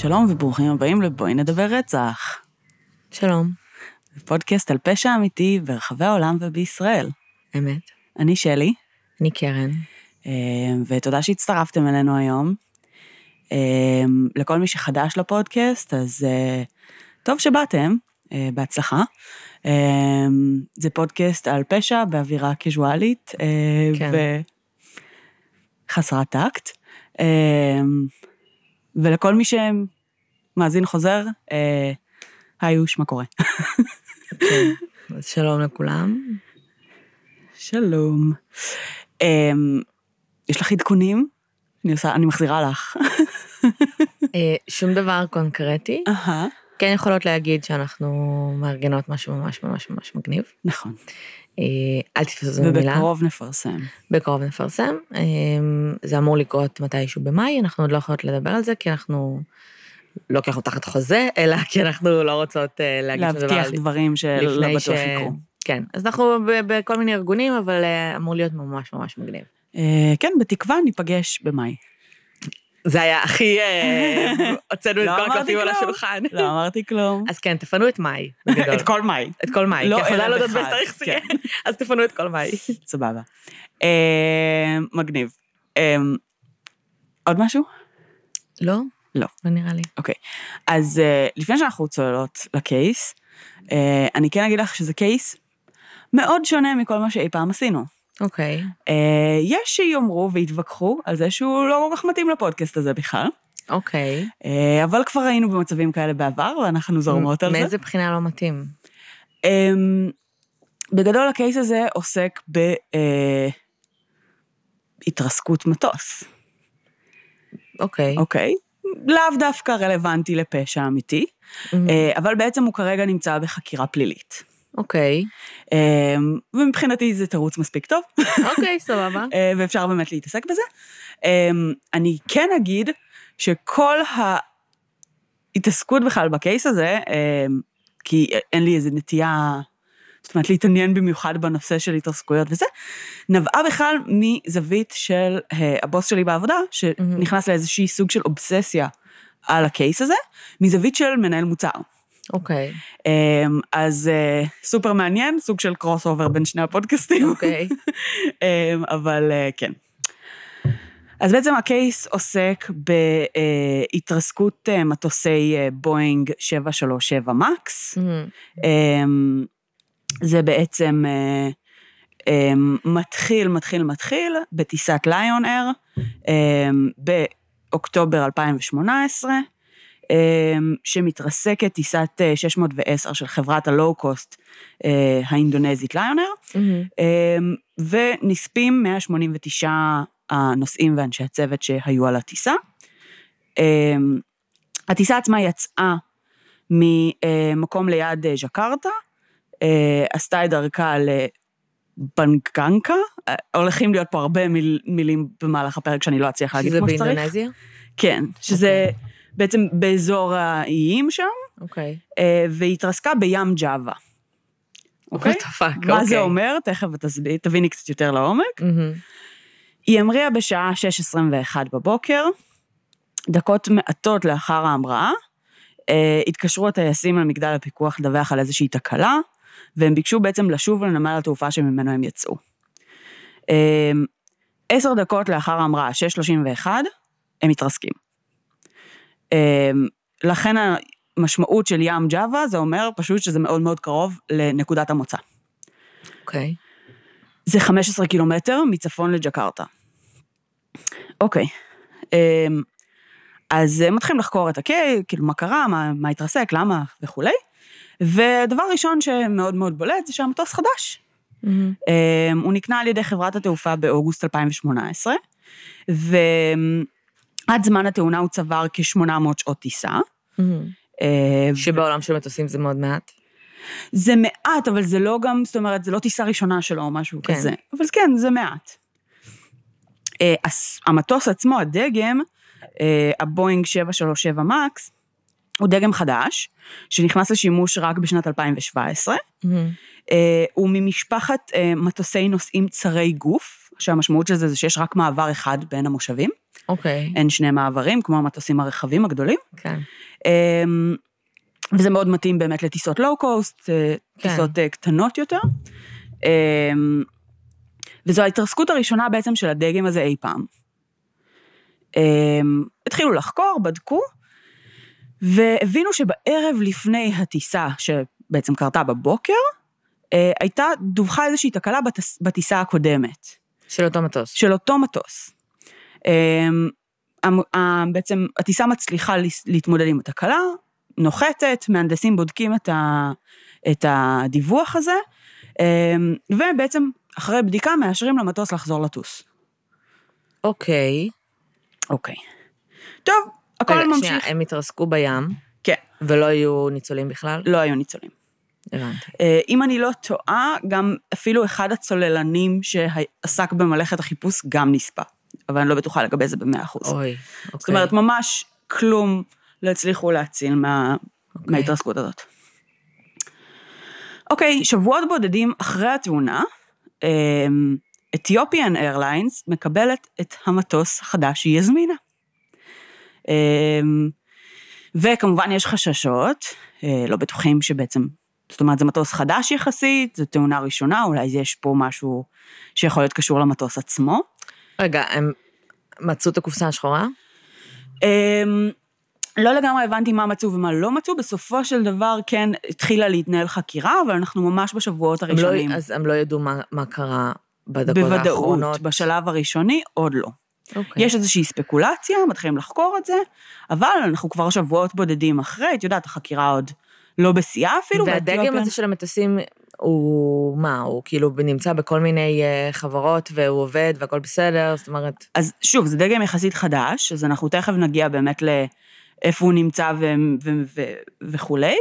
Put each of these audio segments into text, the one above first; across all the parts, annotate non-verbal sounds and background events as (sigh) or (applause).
שלום וברוכים הבאים לבואי נדבר רצח. שלום. פודקאסט על פשע אמיתי ברחבי העולם ובישראל. אמת. אני שלי, אני קרן. אה, ותודה שהצטרפתם אלינו היום. אה, לכל מי שחדש לפודקאסט, אז אה, טוב שבאתם, בהצלחה. זה פודקאסט על פשע באווירה קיזואלית. כן. וחסרת טקט. ולכל מי שמאזין חוזר, היי אוש, מה קורה? כן, אז שלום לכולם. שלום. Um, יש לך עדכונים? אני עושה, אני מחזירה לך. אה, שום דבר קונקרטי. כן יכולות להגיד שאנחנו מארגנות משהו ממש ממש ממש מגניב. נכון. אה, אל תתפסו את זה במילה. ובקרוב נפרסם. בקרוב נפרסם. אה, זה אמור לקרות מתישהו במאי, אנחנו עוד לא יכולות לדבר על זה, כי אנחנו... לא כי אנחנו תחת חוזה, אלא כי אנחנו לא רוצות להגיד שום דבר. להבטיח דברים שלא בטוח יקרו. כן, אז אנחנו בכל מיני ארגונים, אבל אמור להיות ממש ממש מגניב. כן, בתקווה ניפגש במאי. זה היה הכי, הוצאנו את לא כל הקלפים על השולחן. לא אמרתי כלום. אז כן, תפנו את מאי. את כל מאי. את כל מאי. לא ערב לא אחד, באיזה תאריך זה. יהיה. אז תפנו את כל מאי. סבבה. אה, מגניב. אה, עוד משהו? לא? לא. לא נראה לי. אוקיי. אז אה, לפני שאנחנו צוללות לקייס, אה, אני כן אגיד לך שזה קייס מאוד שונה מכל מה שאי פעם עשינו. אוקיי. אה, יש שיאמרו ויתווכחו על זה שהוא לא כל כך מתאים לפודקאסט הזה בכלל, אוקיי. אה, אבל כבר היינו במצבים כאלה בעבר ואנחנו זורמות על זה. מאיזה בחינה לא מתאים? אמ, בגדול הקייס הזה עוסק בהתרסקות מטוס, אוקיי. אוקיי? לאו דווקא רלוונטי לפשע אמיתי. אה, אבל בעצם הוא כרגע נמצא בחקירה פלילית. אוקיי. אמ, ומבחינתי זה תירוץ מספיק טוב, אוקיי, סבבה. (laughs) אה, ואפשר באמת להתעסק בזה. אמ, אני כן אגיד שכל ההתעסקות בכלל ב case הזה, אמ, כי אין לי איזה נטייה, זאת אומרת, להתעניין במיוחד בנושא של התעסקויות וזה, נבעה בכלל מזווית של אה, הבוס שלי בעבודה, שנכנס לאיזושהי סוג של אובססיה על ה case הזה, מזווית של מנהל מוצר. אוקיי. אמ, אז אה, סופר מעניין, סוג של crossover בין שני הפודקאסטים. אוקיי. (laughs) אמ, אבל אה, כן. אז בעצם הקייס עוסק בהתרסקות אה, מטוסי בואינג 737 מקס. מהמם. אמ, זה בעצם מתחיל, מתחיל, מתחיל בטיסת ליון אייר באוקטובר 2018, אמ, שמתרסקת טיסת אה, 610 של חברת הלואו-קוסט אה, האינדונזית אייר. מהמם. אמ, ונספים 189 הנוסעים ואנשי הצוות שהיו על הטיסה. אמ, הטיסה עצמה יצאה ממקום ליד אה, ז'קרטה, אה, עשתה את דרכה לבנגנקה, אה, הולכים להיות פה הרבה מיל, מילים במהלך הפרק שאני לא אצליח להגיד שזה כמו שצריך. באינדונזיה? כן, שזה בעצם באזור האיים שם, אוקיי. אה, והיא התרסקה בים ג'אווה. אוקיי? Fuck, מה זה אוקיי. אומר? תכף תביני קצת יותר לעומק. מהמם. היא המריאה בשעה 6:21 בבוקר, דקות מעטות לאחר ההמראה, אה, התקשרו הטייסים למגדל הפיקוח לדווח על איזושהי תקלה, והם ביקשו בעצם לשוב לנמל התעופה שממנו הם יצאו. אה, עשר דקות לאחר ההמראה, 6:31, הם מתרסקים. אה, לכן המשמעות של ים ג'אווה זה אומר פשוט שזה מאוד מאוד קרוב לנקודת המוצא. אוקיי. זה 15 קילומטר מצפון לג'קרטה. אוקיי. אמ, אז אה, מתחילים לחקור את הקי, כאילו מה קרה, מה, מה התרסק, למה וכולי. ודבר ראשון שמאוד מאוד בולט זה שהמטוס חדש. מהמם. אמ, הוא נקנה על ידי חברת התעופה באוגוסט 2018, ועד זמן התאונה הוא צבר כ-800 שעות טיסה. מהמם. אה, שבעולם של מטוסים זה מאוד מעט. זה מעט, אבל זה לא גם, זאת אומרת, זה לא טיסה ראשונה שלו או משהו כן. כזה. אבל כן, זה מעט. אה, המטוס עצמו, הדגם, אה, הבואינג 737 מקס, הוא דגם חדש, שנכנס לשימוש רק בשנת 2017. מהמם. אה, הוא ממשפחת מטוסי נוסעים צרי גוף, שהמשמעות של זה זה שיש רק מעבר אחד בין המושבים. אוקיי, אין שני מעברים, כמו המטוסים הרחבים הגדולים. כן. אמ, וזה מאוד מתאים באמת לטיסות לואו-קוסט, כן. טיסות אה, קטנות יותר. אמ, וזו ההתרסקות הראשונה בעצם של הדגם הזה אי פעם. אמ, התחילו לחקור, בדקו, והבינו שבערב לפני הטיסה, שבעצם קרתה בבוקר, אה, הייתה, דווחה איזושהי תקלה בטיסה הקודמת. של אותו מטוס. של אותו מטוס. אמ, בעצם הטיסה מצליחה להתמודד עם התקלה, נוחתת, מהנדסים בודקים את, ה, את הדיווח הזה, אמ, ובעצם אחרי בדיקה מאשרים למטוס לחזור לטוס. אוקיי. אוקיי. טוב, הכל רגע, ממשיך. שנייה, הם התרסקו בים, כן, ולא היו ניצולים בכלל? לא היו ניצולים. הבנתי. אה, אם אני לא טועה, גם אפילו אחד הצוללנים שעסק במלאכת החיפוש גם נספה, אבל אני לא בטוחה לגבי זה במאה אחוז. אוי, אוקיי. זאת אומרת, ממש כלום לא הצליחו להציל מה... אוקיי. מההתרסקות הזאת. אוקיי, שבועות בודדים אחרי התאונה, אתיופיאן איירליינס מקבלת את המטוס החדש שהיא הזמינה. אמ, וכמובן יש חששות, אה, לא בטוחים שבעצם, זאת אומרת, זה מטוס חדש יחסית, זו תאונה ראשונה, אולי יש פה משהו שיכול להיות קשור למטוס עצמו. רגע, הם מצאו את הקופסה השחורה? אמ, לא לגמרי הבנתי מה מצאו ומה לא מצאו, בסופו של דבר כן התחילה להתנהל חקירה, אבל אנחנו ממש בשבועות לא, הראשונים. אז הם לא ידעו מה, מה קרה בדקות האחרונות? בוודאות, בשלב הראשוני עוד לא. אוקיי. יש איזושהי ספקולציה, מתחילים לחקור את זה, אבל אנחנו כבר שבועות בודדים אחרי, את יודעת, החקירה עוד לא בשיאה אפילו. והדגם הזה של המטוסים, הוא מה, הוא כאילו נמצא בכל מיני אה, חברות והוא עובד והכל בסדר, זאת אומרת, אז שוב, זה דגם יחסית חדש, אז אנחנו תכף נגיע באמת לאיפה הוא נמצא ו- ו- ו- וכולי,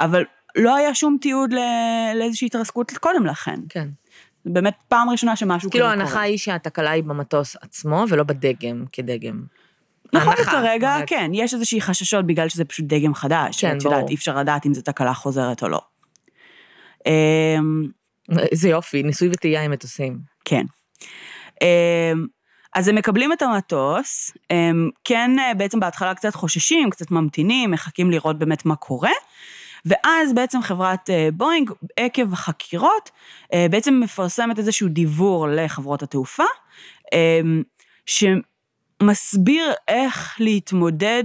אבל לא היה שום תיעוד ל- לאיזושהי התרסקות קודם לכן. כן. באמת פעם ראשונה שמשהו כאילו כזה ההנחה קורה. היא שהתקלה היא במטוס עצמו ולא בדגם כדגם. נכון, כרגע, אומרת- כן, יש איזושהי חששות בגלל שזה פשוט דגם חדש. כן, את יודעת, ברור. אי אפשר לדעת אם זו תקלה חוזרת או לא. אמ, איזה יופי, ניסוי וטעייה עם מטוסים. כן. אמ, אז הם מקבלים את המטוס, הם כן אה, בעצם בהתחלה קצת חוששים, קצת ממתינים, מחכים לראות באמת מה קורה, ואז בעצם חברת אה, בואינג, עקב החקירות, אה, בעצם מפרסמת איזשהו דיוור לחברות התעופה, אמ, שמסביר איך להתמודד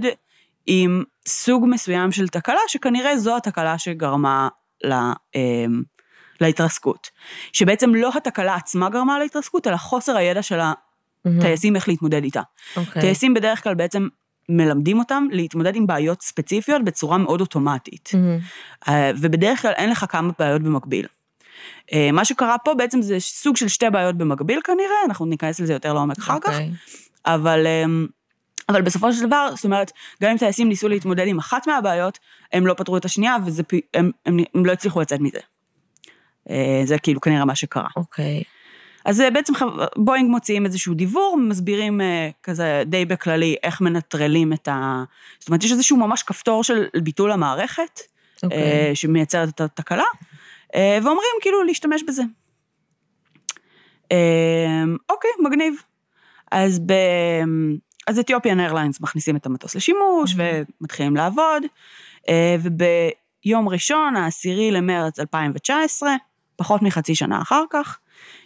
עם סוג מסוים של תקלה, שכנראה זו התקלה שגרמה ל... אמ, להתרסקות. שבעצם לא התקלה עצמה גרמה להתרסקות, אלא חוסר הידע של הטייסים איך להתמודד איתה. אוקיי. טייסים בדרך כלל בעצם מלמדים אותם להתמודד עם בעיות ספציפיות בצורה מאוד אוטומטית. אה, ובדרך כלל אין לך כמה בעיות במקביל. אה, מה שקרה פה בעצם זה סוג של שתי בעיות במקביל כנראה, אנחנו ניכנס לזה יותר לעומק אחר כך, אוקיי. אבל, אמ, אבל בסופו של דבר, זאת אומרת, גם אם טייסים ניסו להתמודד עם אחת מהבעיות, הם לא פתרו את השנייה והם הם, הם, לא הצליחו לצאת מזה. אה, זה כאילו כנראה מה שקרה. אוקיי. אז אה, בעצם בואינג מוציאים איזשהו דיוור, מסבירים אה, כזה די בכללי איך מנטרלים את ה... זאת אומרת, יש איזשהו ממש כפתור של ביטול המערכת, אוקיי. אה, שמייצרת את התקלה, ואומרים כאילו להשתמש בזה. אוקיי, מגניב. אז, ב... אז אתיופיאן איירליינס מכניסים את המטוס לשימוש ומתחילים לעבוד, אה, וביום ראשון, העשירי למרץ 2019, פחות מחצי שנה אחר כך,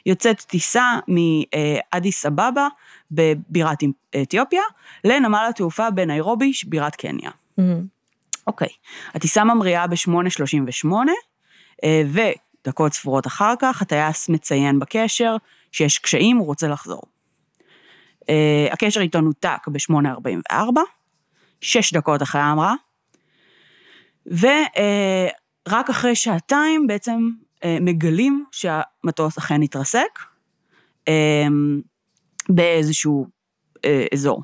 יוצאת טיסה מאדיס אבבה בבירת אתיופיה לנמל התעופה בניירובי, בירת קניה. אוקיי, הטיסה ממריאה ב-8.38, אה, ודקות ספורות אחר כך הטייס מציין בקשר שיש קשיים, הוא רוצה לחזור. אה, הקשר איתו נותק ב-8.44, שש דקות אחרי ההמראה, ורק אחרי שעתיים בעצם אה, מגלים שהמטוס אכן התרסק אה, באיזשהו אה, אזור.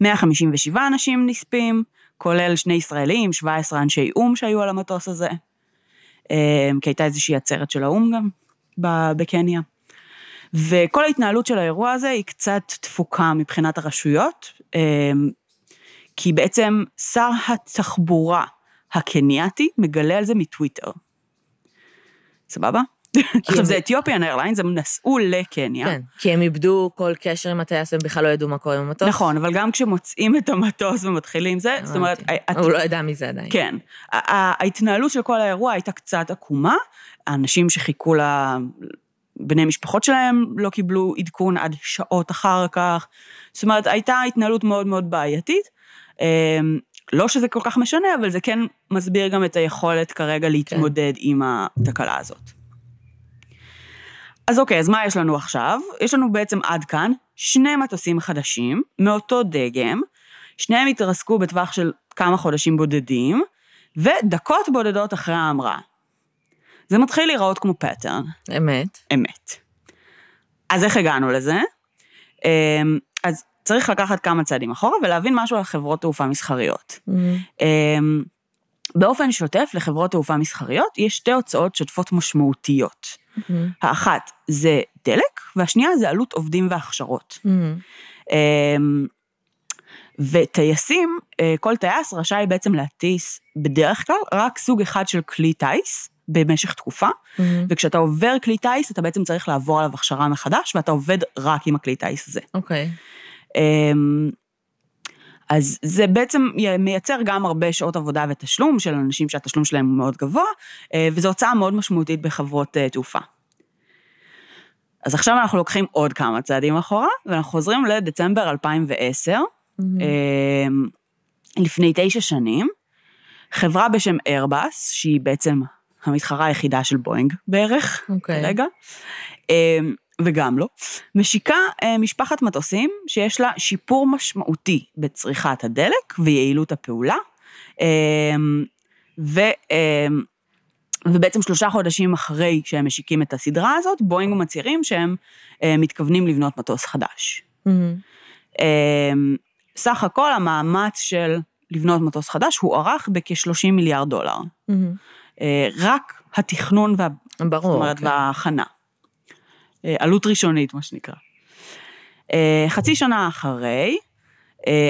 157 אנשים נספים, כולל שני ישראלים, 17 אנשי או"ם שהיו על המטוס הזה, אה, כי הייתה איזושהי עצרת של האו"ם גם בקניה. וכל ההתנהלות של האירוע הזה היא קצת תפוקה מבחינת הרשויות, אה, כי בעצם שר התחבורה הקנייתי מגלה על זה מטוויטר. סבבה? עכשיו הם- זה אתיופיאן איירליינס, הם נסעו לקניה. כן, כי הם איבדו כל קשר עם הטייס והם בכלל לא ידעו מה קורה עם המטוס. נכון, אבל גם כשמוצאים את המטוס ומתחילים זה, זאת אומרת, הוא לא ידע מזה עדיין. כן. ההתנהלות של כל האירוע הייתה קצת עקומה. האנשים שחיכו לבני משפחות שלהם לא קיבלו עדכון עד שעות אחר כך. זאת אומרת, הייתה התנהלות מאוד מאוד בעייתית. אמ, לא שזה כל כך משנה, אבל זה כן מסביר גם את היכולת כרגע להתמודד עם התקלה הזאת. אז אוקיי, אז מה יש לנו עכשיו? יש לנו בעצם עד כאן שני מטוסים חדשים, מאותו דגם, שניהם התרסקו בטווח של כמה חודשים בודדים, ודקות בודדות אחרי ההמראה. זה מתחיל להיראות כמו פטרן, אמת. אמת. אז איך הגענו לזה? אמ, אז צריך לקחת כמה צעדים אחורה ולהבין משהו על חברות תעופה מסחריות. אמ, באופן שוטף לחברות תעופה מסחריות יש שתי הוצאות שוטפות משמעותיות. האחת זה דלק, והשנייה זה עלות עובדים והכשרות. אמ, וטייסים, אה, כל טייס רשאי בעצם להטיס בדרך כלל רק סוג אחד של כלי טיס במשך תקופה, וכשאתה עובר כלי טיס אתה בעצם צריך לעבור עליו הכשרה מחדש, ואתה עובד רק עם הכלי טיס הזה. אוקיי. אמ, אז זה בעצם מייצר גם הרבה שעות עבודה ותשלום של אנשים שהתשלום שלהם הוא מאוד גבוה, אה, וזו הוצאה מאוד משמעותית בחברות אה, תעופה. אז עכשיו אנחנו לוקחים עוד כמה צעדים אחורה, ואנחנו חוזרים לדצמבר 2010, אמ, לפני תשע שנים, חברה בשם איירבאס, שהיא בעצם המתחרה היחידה של בואינג בערך, אוקיי. כרגע, אמ, וגם לא, משיקה אה, משפחת מטוסים שיש לה שיפור משמעותי בצריכת הדלק ויעילות הפעולה, אמ, ו, אמ, ובעצם שלושה חודשים אחרי שהם משיקים את הסדרה הזאת, בואינג מצהירים שהם אה, מתכוונים לבנות מטוס חדש. אמ, סך הכל המאמץ של לבנות מטוס חדש הוערך בכ-30 מיליארד דולר. אה, רק התכנון וה... ברור. זאת אומרת, כן. וההכנה. אה, עלות ראשונית, מה שנקרא. אה, חצי שנה אחרי,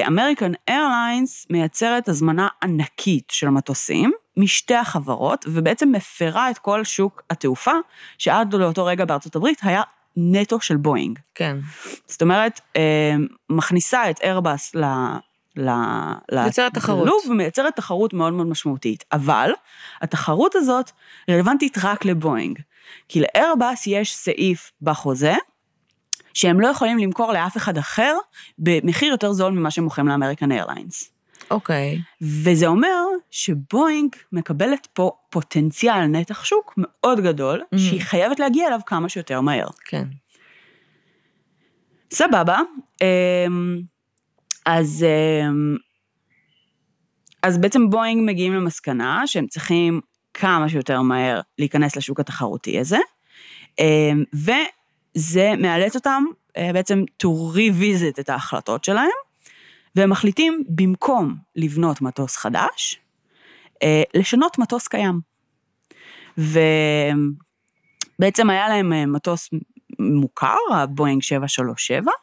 אמריקן איירליינס מייצרת הזמנה ענקית של מטוסים משתי החברות, ובעצם מפרה את כל שוק התעופה, שעד לאותו רגע בארצות הברית היה נטו של בואינג. כן. זאת אומרת, אה, מכניסה את איירבאס. יוצרת תחרות. ללוב ומייצרת תחרות מאוד מאוד משמעותית. אבל התחרות הזאת רלוונטית רק לבואינג. כי לאיירבאס יש סעיף בחוזה, שהם לא יכולים למכור לאף אחד אחר במחיר יותר זול ממה שהם מוכרים לאמריקן איירליינס. אוקיי. וזה אומר שבואינג מקבלת פה פוטנציאל נתח שוק מאוד גדול, Mhm. שהיא חייבת להגיע אליו כמה שיותר מהר. כן. סבבה. אמ, אז, אמ, אז בעצם בואינג מגיעים למסקנה שהם צריכים כמה שיותר מהר להיכנס לשוק התחרותי הזה, אמ, וזה מאלץ אותם אה, בעצם to revisit את ההחלטות שלהם, והם מחליטים במקום לבנות מטוס חדש, אה, לשנות מטוס קיים. ובעצם היה להם אה, מטוס מוכר, הבואינג 737, אה,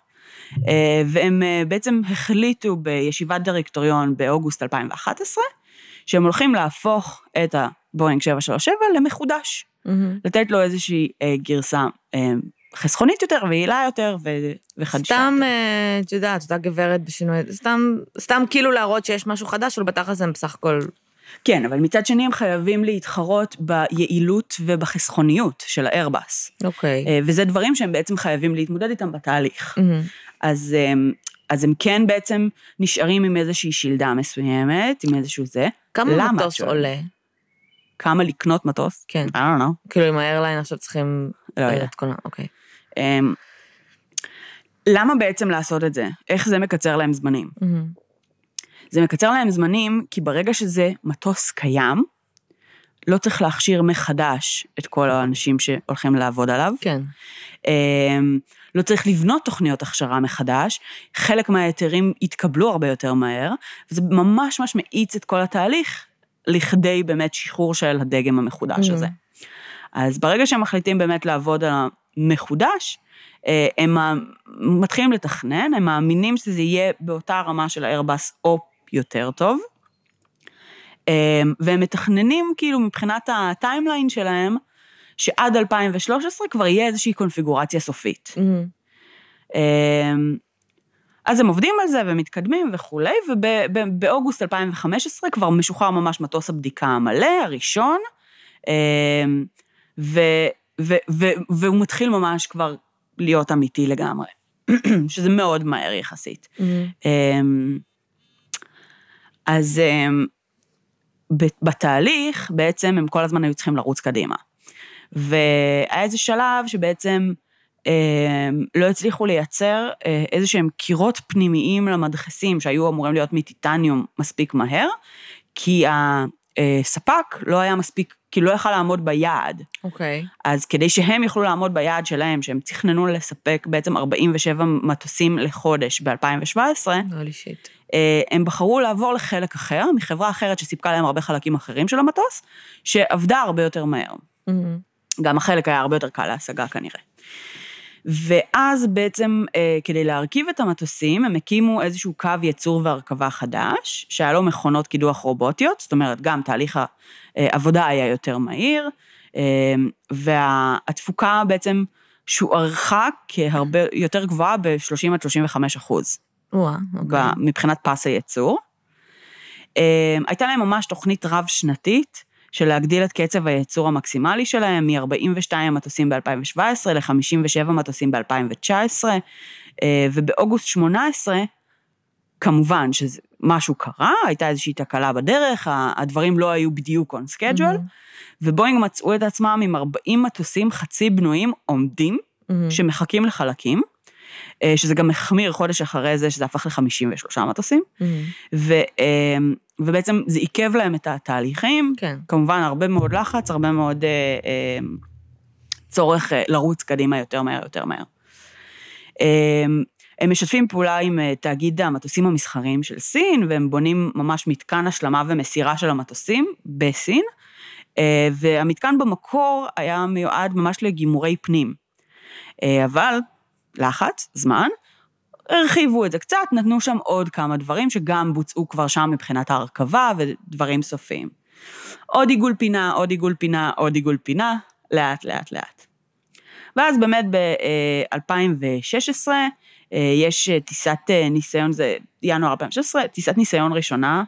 והם אה, בעצם החליטו בישיבת דירקטוריון באוגוסט 2011, שהם הולכים להפוך את הבואינג 737 למחודש, לתת לו איזושהי אה, גרסה אה, חסכונית יותר ויעילה יותר ו- וחדשה. סתם. אה, את יודעת, אותה גברת בשינוי, סתם, סתם כאילו להראות שיש משהו חדש, אבל בתכלס הם בסך הכל... כן, אבל מצד שני הם חייבים להתחרות ביעילות ובחסכוניות של האיירבאס. אוקיי. אה, וזה דברים שהם בעצם חייבים להתמודד איתם בתהליך. מהמם. אז, אמ, אז הם כן בעצם נשארים עם איזושהי שלדה מסוימת, עם איזשהו זה. כמה מטוס שואלת? עולה? כמה לקנות מטוס? כן. I don't know. כאילו עם האיירליין עכשיו צריכים... לא יודע. את כל ה- אוקיי. אמ, למה בעצם לעשות את זה? איך זה מקצר להם זמנים? מהמם. זה מקצר להם זמנים, כי ברגע שזה מטוס קיים, לא צריך להכשיר מחדש את כל האנשים שהולכים לעבוד עליו. כן. לא צריך לבנות תוכניות הכשרה מחדש, חלק מההיתרים יתקבלו הרבה יותר מהר, וזה ממש ממש מאיץ את כל התהליך לכדי באמת שחרור של הדגם המחודש Mhm. הזה. אז ברגע שהם מחליטים באמת לעבוד על המחודש, אה, הם מתחילים לתכנן, הם מאמינים שזה יהיה באותה רמה של האיירבאס או יותר טוב, אה, והם מתכננים כאילו מבחינת הטיימליין שלהם, שעד 2013 כבר יהיה איזושהי קונפיגורציה סופית. אמ, אז הם עובדים על זה ומתקדמים וכולי, ובאוגוסט 2015 כבר משוחרר ממש מטוס הבדיקה המלא, הראשון, אמ, ו, ו, ו, והוא מתחיל ממש כבר להיות אמיתי לגמרי, (clears throat) שזה מאוד מהר יחסית. מהמם. אמ, אז בתהליך, בעצם הם כל הזמן היו צריכים לרוץ קדימה. והיה איזה שלב שבעצם אמ, לא הצליחו לייצר אה, איזה שהם קירות פנימיים למדחסים שהיו אמורים להיות מטיטניום מספיק מהר, כי הספק לא היה מספיק, כי לא יכל לעמוד ביעד. אוקיי. אז כדי שהם יוכלו לעמוד ביעד שלהם, שהם תכננו לספק בעצם 47 מטוסים לחודש ב-2017, הולי שיט. אה, הם בחרו לעבור לחלק אחר, מחברה אחרת שסיפקה להם הרבה חלקים אחרים של המטוס, שעבדה הרבה יותר מהר. מהמם. גם החלק היה הרבה יותר קל להשגה כנראה. ואז בעצם, אה, כדי להרכיב את המטוסים, הם הקימו איזשהו קו ייצור והרכבה חדש, שהיה לו מכונות קידוח רובוטיות, זאת אומרת, גם תהליך העבודה היה יותר מהיר, אה, והתפוקה בעצם שוערכה כהרבה יותר גבוהה ב-30 עד 35 אחוז. וואה, אוקיי. מבחינת פס הייצור. אה, הייתה להם ממש תוכנית רב-שנתית של להגדיל את קצב הייצור המקסימלי שלהם מ-42 מטוסים ב-2017 ל-57 מטוסים ב-2019, ובאוגוסט 18, כמובן שמשהו קרה, הייתה איזושהי תקלה בדרך, הדברים לא היו בדיוק on schedule, מהמם. ובואינג מצאו את עצמם עם 40 מטוסים חצי בנויים עומדים, מהמם. שמחכים לחלקים, אה, שזה גם החמיר חודש אחרי זה, שזה הפך ל-53 מטוסים, מהמם. ובעצם זה עיכב להם את התהליכים, כן. כמובן הרבה מאוד לחץ, הרבה מאוד אה, אה, צורך אה, לרוץ קדימה יותר מהר, יותר מהר. אה, הם משתפים פעולה עם אה, תאגיד המטוסים המסחריים של סין, והם בונים ממש מתקן השלמה ומסירה של המטוסים בסין, אה, והמתקן במקור היה מיועד ממש לגימורי פנים. אה, אבל לחץ, זמן, הרחיבו את זה קצת, נתנו שם עוד כמה דברים שגם בוצעו כבר שם מבחינת ההרכבה ודברים סופיים. עוד עיגול פינה, עוד עיגול פינה, עוד עיגול פינה, לאט לאט לאט. ואז באמת ב-2016 יש אה, טיסת אה, ניסיון, זה ינואר 2016, טיסת ניסיון ראשונה, אה,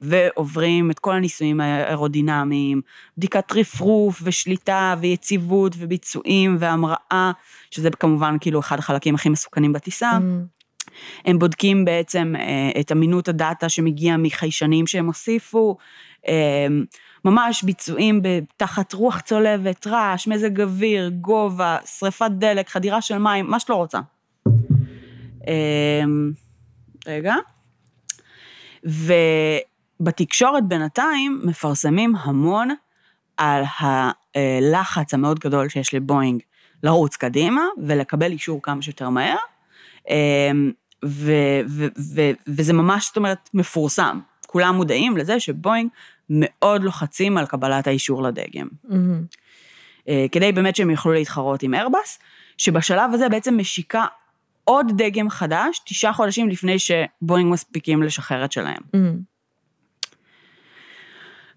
ועוברים את כל הניסויים האירודינמיים, בדיקת רפרוף ושליטה ויציבות וביצועים והמראה, שזה כמובן כאילו אחד החלקים הכי מסוכנים בטיסה. מהמם. הם בודקים בעצם אה, את אמינות הדאטה שמגיע מחיישנים שהם הוסיפו, אה, ממש ביצועים תחת רוח צולבת, רעש, מזג אוויר, גובה, שריפת דלק, חדירה של מים, מה שאת לא רוצה. אה, רגע. ובתקשורת בינתיים מפרסמים המון על הלחץ המאוד גדול שיש לבואינג לרוץ קדימה ולקבל אישור כמה שיותר מהר. אמ, ו- ו- ו- וזה ממש, זאת אומרת, מפורסם. כולם מודעים לזה שבואינג מאוד לוחצים על קבלת האישור לדגם. אה, כדי באמת שהם יוכלו להתחרות עם איירבס, שבשלב הזה בעצם משיקה עוד דגם חדש, תשעה חודשים לפני שבואינג מספיקים לשחרר את שלהם. מהמם.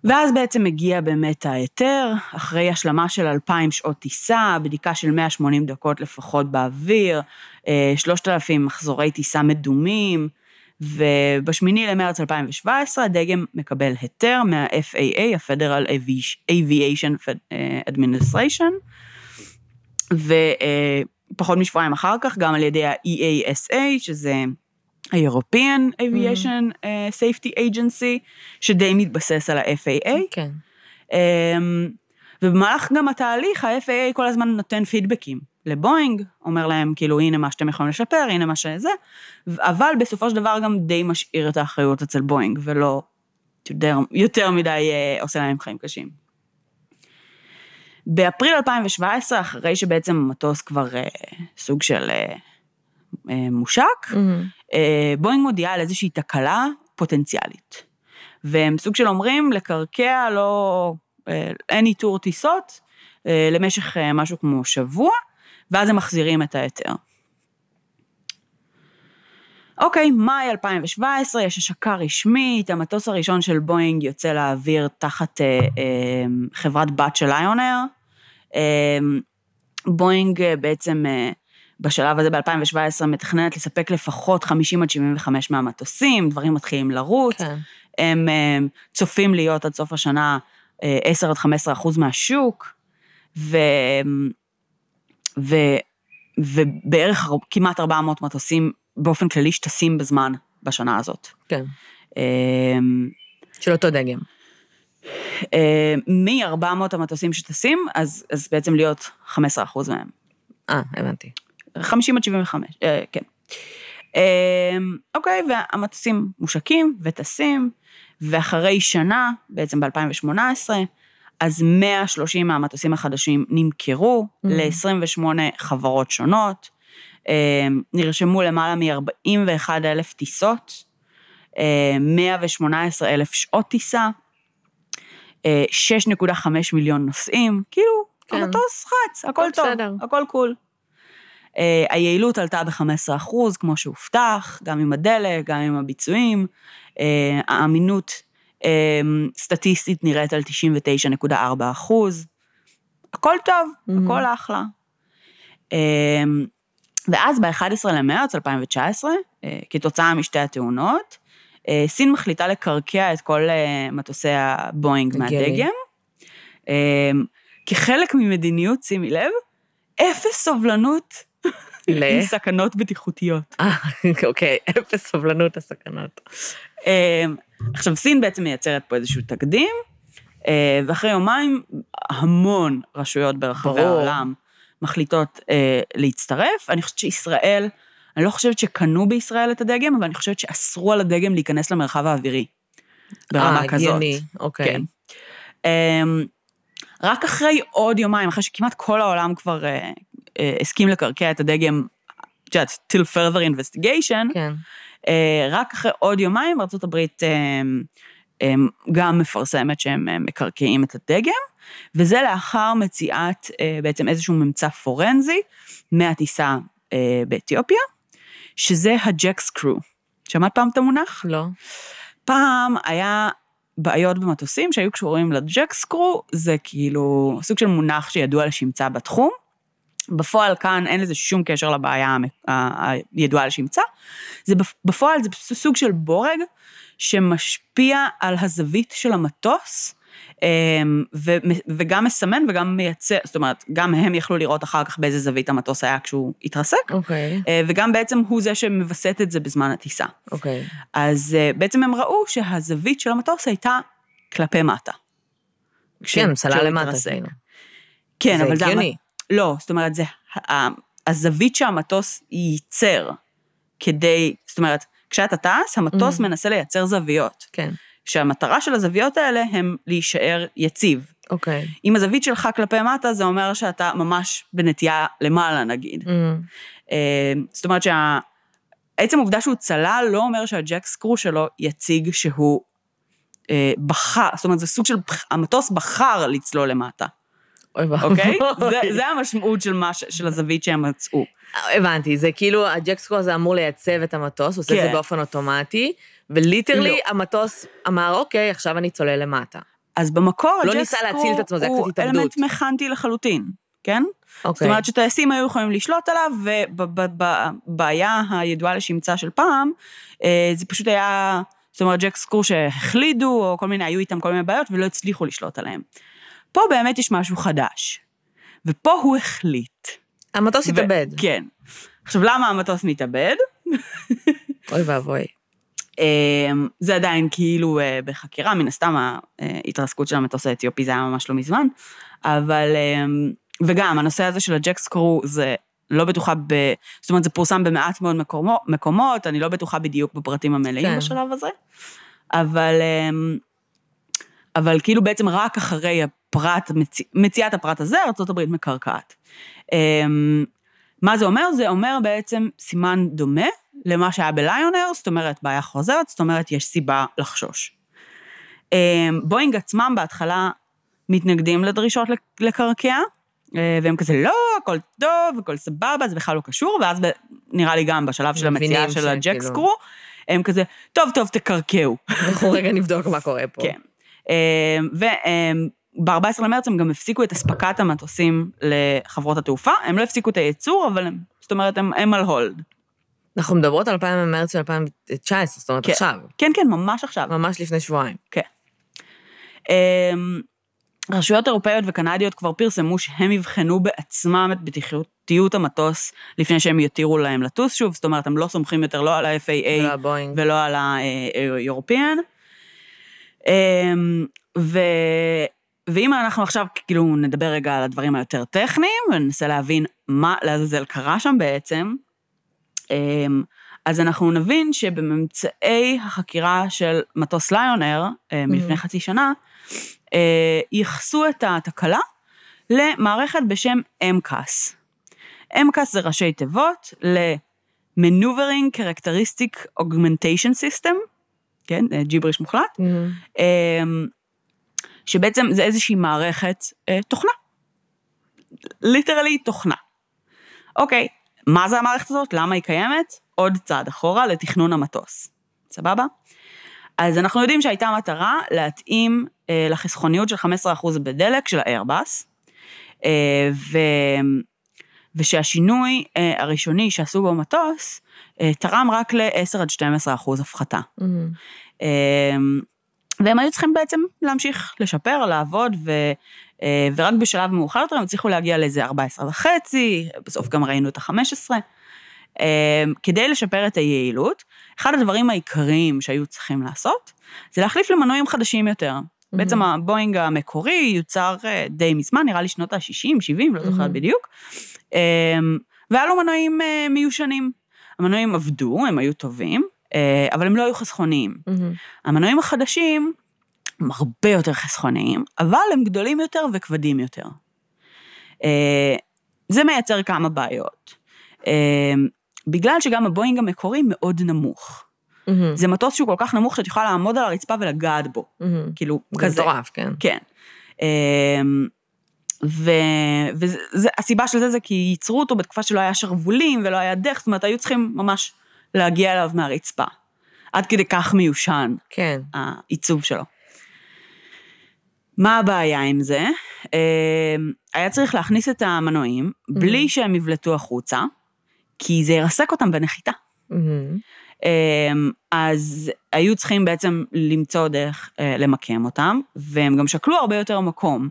ואז בעצם מגיע באמת ההיתר, אחרי השלמה של 2,000 שעות טיסה, בדיקה של 180 דקות לפחות באוויר, אה, 3,000 מחזורי טיסה מדומים, ובשמיני למרץ 2017 הדגם מקבל היתר מה-FAA, ה-Federal Aviation Administration, ופחות משבועיים אחר כך גם על ידי ה-EASA, שזה ה-European Aviation אה, Safety Agency, שדי מתבסס על ה-FAA. כן. אמ, ובמהלך גם התהליך, ה-FAA כל הזמן נותן פידבקים לבואינג, אומר להם, כאילו, הנה מה שאתם יכולים לשפר, הנה מה שזה, אבל בסופו של דבר גם די משאיר את האחריות אצל בואינג, ולא יותר, יותר מדי אה, עושה להם חיים קשים. באפריל 2017, אחרי שבעצם המטוס כבר אה, סוג של אה, אה, מושק, מהמם. אה, בואינג מודיעה על איזושהי תקלה פוטנציאלית. והם סוג של אומרים, לקרקע לא, אה, אין איתור טיסות אה, למשך אה, משהו כמו שבוע, ואז הם מחזירים את ההיתר. אוקיי, מאי 2017, יש השקה רשמית, המטוס הראשון של בואינג יוצא לאוויר תחת אה, אה, חברת בת של ליונר, אמ, בואינג אה, בעצם אה, בשלב הזה ב-2017 מתכננת לספק לפחות 50 עד 75 מהמטוסים, דברים מתחילים לרוץ. כן. הם אה, צופים להיות עד סוף השנה אה, 10 עד 15 אחוז מהשוק, ו, ו, ובערך כמעט 400 מטוסים באופן כללי שטסים בזמן בשנה הזאת. כן. אה, של אותו דגם. מ-400 המטוסים שטסים, אז, אז בעצם להיות 15 אחוז מהם. אה, הבנתי. 50 עד 75, אה, כן. אה, אוקיי, והמטוסים מושקים וטסים, ואחרי שנה, בעצם ב-2018, אז 130 מהמטוסים החדשים נמכרו Mm. ל-28 חברות שונות, אה, נרשמו למעלה מ-41 אלף טיסות, אה, 118 אלף שעות טיסה, אה, 6.5 מיליון נוסעים, כאילו, כן. המטוס חץ, הכל טוב, בסדר. הכל קול. אה, היעילות עלתה ב-15 אחוז, כמו שהובטח, גם עם הדלק, גם עם הביצועים. אה, האמינות אה, סטטיסטית נראית על 99.4 אחוז. הכל טוב, Mhm. הכל אחלה. אה, ואז ב-11 למרץ 2019, אה, כתוצאה משתי התאונות, אה, סין מחליטה לקרקע את כל אה, מטוסי הבואינג. מהדגם. אה, כחלק ממדיניות, שימי לב, אפס סובלנות. לסכנות בטיחותיות. אה, אוקיי, אפס סובלנות לסכנות. אה, עכשיו, סין בעצם מייצרת פה איזשהו תקדים, אה, ואחרי יומיים המון רשויות ברחבי ברור. העולם מחליטות אה, להצטרף. אני חושבת שישראל, אני לא חושבת שקנו בישראל את הדגם, אבל אני חושבת שאסרו על הדגם להיכנס למרחב האווירי. ברמה אה, כזאת. הגיוני, אוקיי. כן. אמ, רק אחרי עוד יומיים, אחרי שכמעט כל העולם כבר אה, אה, הסכים לקרקע את הדגם, את יודעת, till further investigation, כן. אה, רק אחרי עוד יומיים ארה"ב גם מפרסמת שהם אה, מקרקעים את הדגם, וזה לאחר מציאת אה, בעצם איזשהו ממצא פורנזי מהטיסה אה, באתיופיה, שזה הג'ק סקרו. שמעת פעם את המונח? לא. פעם היה בעיות במטוסים שהיו קשורים לג'ק סקרו, זה כאילו סוג של מונח שידוע לשמצה בתחום. בפועל כאן אין לזה שום קשר לבעיה הידועה לשמצה. זה בפ- בפועל זה סוג של בורג שמשפיע על הזווית של המטוס, ו- וגם מסמן וגם מייצר, זאת אומרת, גם הם יכלו לראות אחר כך באיזה זווית המטוס היה כשהוא התרסק, אוקיי, אה, וגם בעצם הוא זה שמווסת את זה בזמן הטיסה. אוקיי. אז אה, בעצם הם ראו שהזווית של המטוס הייתה כלפי מטה. כן, כשהוא למטה. כאילו. כן, זה אבל זה... הגיוני. המת- לא, זאת אומרת, זה הזווית שהמטוס ייצר כדי, זאת אומרת, כשאתה טס, המטוס Mhm. מנסה לייצר זוויות, כן, שהמטרה של הזוויות האלה הם להישאר יציב. אוקיי. אם הזווית שלך כלפי מטה, זה אומר שאתה ממש בנטייה למעלה, נגיד. אה, זאת אומרת שה... עצם העובדה שהוא צלל לא אומר שהג'ק סקרו שלו יציג שהוא אה, בחר, זאת אומרת, זה סוג של, המטוס בחר לצלול למטה, אוי ואבוי. אוקיי? זה, זה המשמעות של, מה, של הזווית שהם מצאו. הבנתי, זה כאילו, הג'ק סקור הזה אמור לייצב את המטוס, הוא עושה את זה כן. באופן אוטומטי, וליטרלי לא. המטוס אמר, אוקיי, עכשיו אני צולל למטה. אז במקור, לא ניסה להציל את עצמו, זה היה הוא קצת התאבדות. אלמנט מכנתי לחלוטין, כן? זאת אוקיי. אומרת שטייסים היו יכולים לשלוט עליו, ובבעיה הידועה לשמצה של פעם, אה, זה פשוט היה, זאת אומרת, ג'ק סקרו שהחלידו, או כל מיני, היו איתם כל מיני בעיות, ולא הצליחו לשלוט עליהם. פה באמת יש משהו חדש, ופה הוא החליט. המטוס התאבד. כן. עכשיו, למה המטוס מתאבד? אוי ואבוי. אה, זה עדיין כאילו אה, בחקירה, מן הסתם ההתרסקות של המטוס האתיופי זה היה ממש לא מזמן, אבל, אה, וגם הנושא הזה של הג'ק סקרו זה לא בטוחה ב... זאת אומרת, זה פורסם במעט מאוד מקומו, מקומות, אני לא בטוחה בדיוק בפרטים המלאים כן. בשלב הזה, אבל, אה, אבל כאילו בעצם רק אחרי הפרט, מצ... מציאת הפרט הזה, ארה"ב מקרקעת. מה זה אומר? זה אומר בעצם סימן דומה למה שהיה בליונר, זאת אומרת, בעיה חוזרת, זאת אומרת, יש סיבה לחשוש. אה, בואינג עצמם בהתחלה מתנגדים לדרישות לק- לקרקע, אה, והם כזה, לא, הכל טוב, הכל סבבה, זה בכלל לא קשור, ואז נראה לי גם בשלב של המציאה של הג'ק סקרו, הם כזה, טוב, טוב, תקרקעו. אנחנו רגע נבדוק מה קורה פה. כן. אה, ב-14 למרץ הם גם הפסיקו את אספקת המטוסים לחברות התעופה, הם לא הפסיקו את הייצור, אבל הם, זאת אומרת, הם, הם על הולד. אנחנו מדברות על 2000 מרץ של 2019, זאת אומרת כן. עכשיו, כן, כן, ממש עכשיו. ממש לפני שבועיים. אמ, רשויות אירופאיות וקנדיות כבר פרסמו שהם יבחנו בעצמם את בטיחותיות המטוס לפני שהם יתירו להם לטוס שוב, זאת אומרת, הם לא סומכים יותר לא על ה-FAA ולא על ה-European. אמ, ו... ואם אנחנו עכשיו כאילו נדבר רגע על הדברים היותר טכניים, וננסה להבין מה לעזאזל קרה שם בעצם, אמ, אז אנחנו נבין שבממצאי החקירה של מטוס ליונר מלפני Mhm. חצי שנה, אה, ייחסו את התקלה למערכת בשם MCAS. MCAS זה ראשי תיבות ל-Maneuvering Characteristic Augmentation System, כן, אה, ג'יבריש מוחלט, מהמם. שבעצם זה איזושהי מערכת אה, תוכנה. ליטרלי תוכנה. אוקיי, מה זה המערכת הזאת? למה היא קיימת? עוד צעד אחורה לתכנון המטוס. סבבה? אז אנחנו יודעים שהייתה מטרה להתאים אה, לחסכוניות של 15% בדלק של האיירבאס, אה, ו... ושהשינוי אה, הראשוני שעשו במטוס אה, תרם רק ל-10 עד 12 אחוז הפחתה. מהמם. אמ, והם היו צריכים בעצם להמשיך לשפר, לעבוד, ו, אה, ורק בשלב מאוחר יותר הם הצליחו להגיע לאיזה 14 וחצי, בסוף גם ראינו את ה-15. אמ, כדי לשפר את היעילות, אחד הדברים העיקריים שהיו צריכים לעשות, זה להחליף למנועים חדשים יותר. בעצם הבואינג המקורי יוצר אה, די מזמן, נראה לי שנות ה-60, 70, לא זוכרת מהמם. בדיוק. והיה לו מנועים אה, מיושנים. המנועים עבדו, הם היו טובים, אה, אבל הם לא היו חסכוניים. מהמם. המנועים החדשים הם הרבה יותר חסכוניים, אבל הם גדולים יותר וכבדים יותר. אה, זה מייצר כמה בעיות. אה, בגלל שגם הבואינג המקורי מאוד נמוך. מהמם. זה מטוס שהוא כל כך נמוך שאת יכולה לעמוד על הרצפה ולגעת בו, מהמם. כאילו, זה כזה. מטורף, כן. כן. והסיבה של זה זה כי ייצרו אותו בתקופה שלא היה שרוולים ולא היה דרך, זאת אומרת, היו צריכים ממש להגיע אליו מהרצפה. עד כדי כך מיושן כן. העיצוב שלו. מה הבעיה עם זה? אמ, היה צריך להכניס את המנועים בלי שהם יבלטו החוצה, כי זה ירסק אותם בנחיתה. מהמם. אמ, אז היו צריכים בעצם למצוא דרך אה, למקם אותם, והם גם שקלו הרבה יותר מקום.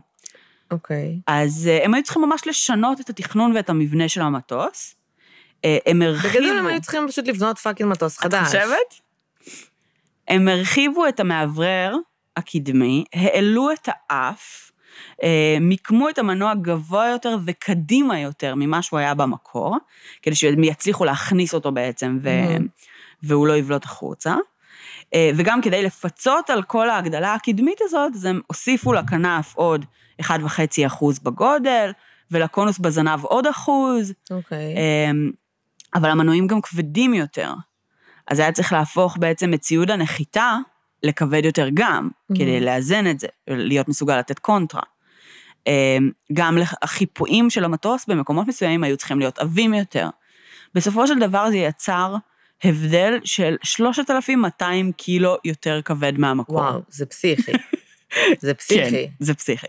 אוקיי. אז אה, הם היו צריכים ממש לשנות את התכנון ואת המבנה של המטוס. אה, הם הרחיבו... בגדול הם היו צריכים פשוט לבנות fucking מטוס את חדש. חושבת? הם הרחיבו את המאוורר הקדמי, העלו את האף, אה, מיקמו את המנוע גבוה יותר וקדימה יותר ממה שהוא היה במקור, כדי שהם יצליחו להכניס אותו בעצם, ו... והוא לא יבלוט החוצה. אה, וגם כדי לפצות על כל ההגדלה הקדמית הזאת, אז הם הוסיפו לכנף עוד 1.5 אחוז בגודל, ולקונוס בזנב עוד אחוז, אוקיי. אמ, אבל המנועים גם כבדים יותר. אז היה צריך להפוך בעצם את ציוד הנחיתה לכבד יותר גם, Mhm. כדי לאזן את זה, להיות מסוגל לתת קונטרה. אמ, גם החיפויים של המטוס במקומות מסוימים היו צריכים להיות עבים יותר. בסופו של דבר זה יצר הבדל של 3,200 קילו יותר כבד מהמקור. וואו, זה פסיכי. (laughs) זה פסיכי. כן, זה פסיכי.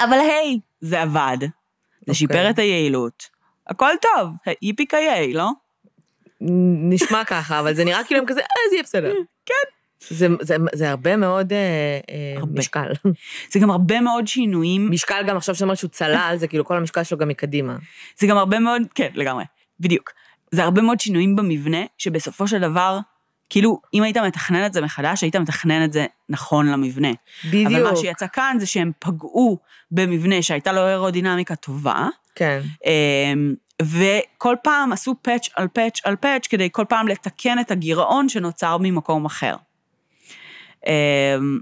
אבל היי, זה עבד. זה אוקיי. שיפר את היעילות. הכל טוב, איפי קיי, לא? נשמע ככה, אבל זה נראה כאילו הם כזה, אה, זה יהיה בסדר. כן. זה, זה, זה הרבה מאוד אה, אה, הרבה. משקל. זה גם הרבה מאוד שינויים, משקל גם עכשיו שאומר שהוא צלל, זה כאילו כל המשקל שלו גם מקדימה. זה גם הרבה מאוד, כן, לגמרי, בדיוק. זה הרבה מאוד שינויים במבנה, שבסופו של דבר, כאילו, אם היית מתכנן את זה מחדש, היית מתכנן את זה נכון למבנה. בדיוק. אבל מה שיצא כאן זה שהם פגעו במבנה שהייתה לו אירודינמיקה טובה, כן. אמ, וכל פעם עשו פאץ' על פאץ' על פאץ' כדי כל פעם לתקן את הגירעון שנוצר ממקום אחר. אמ,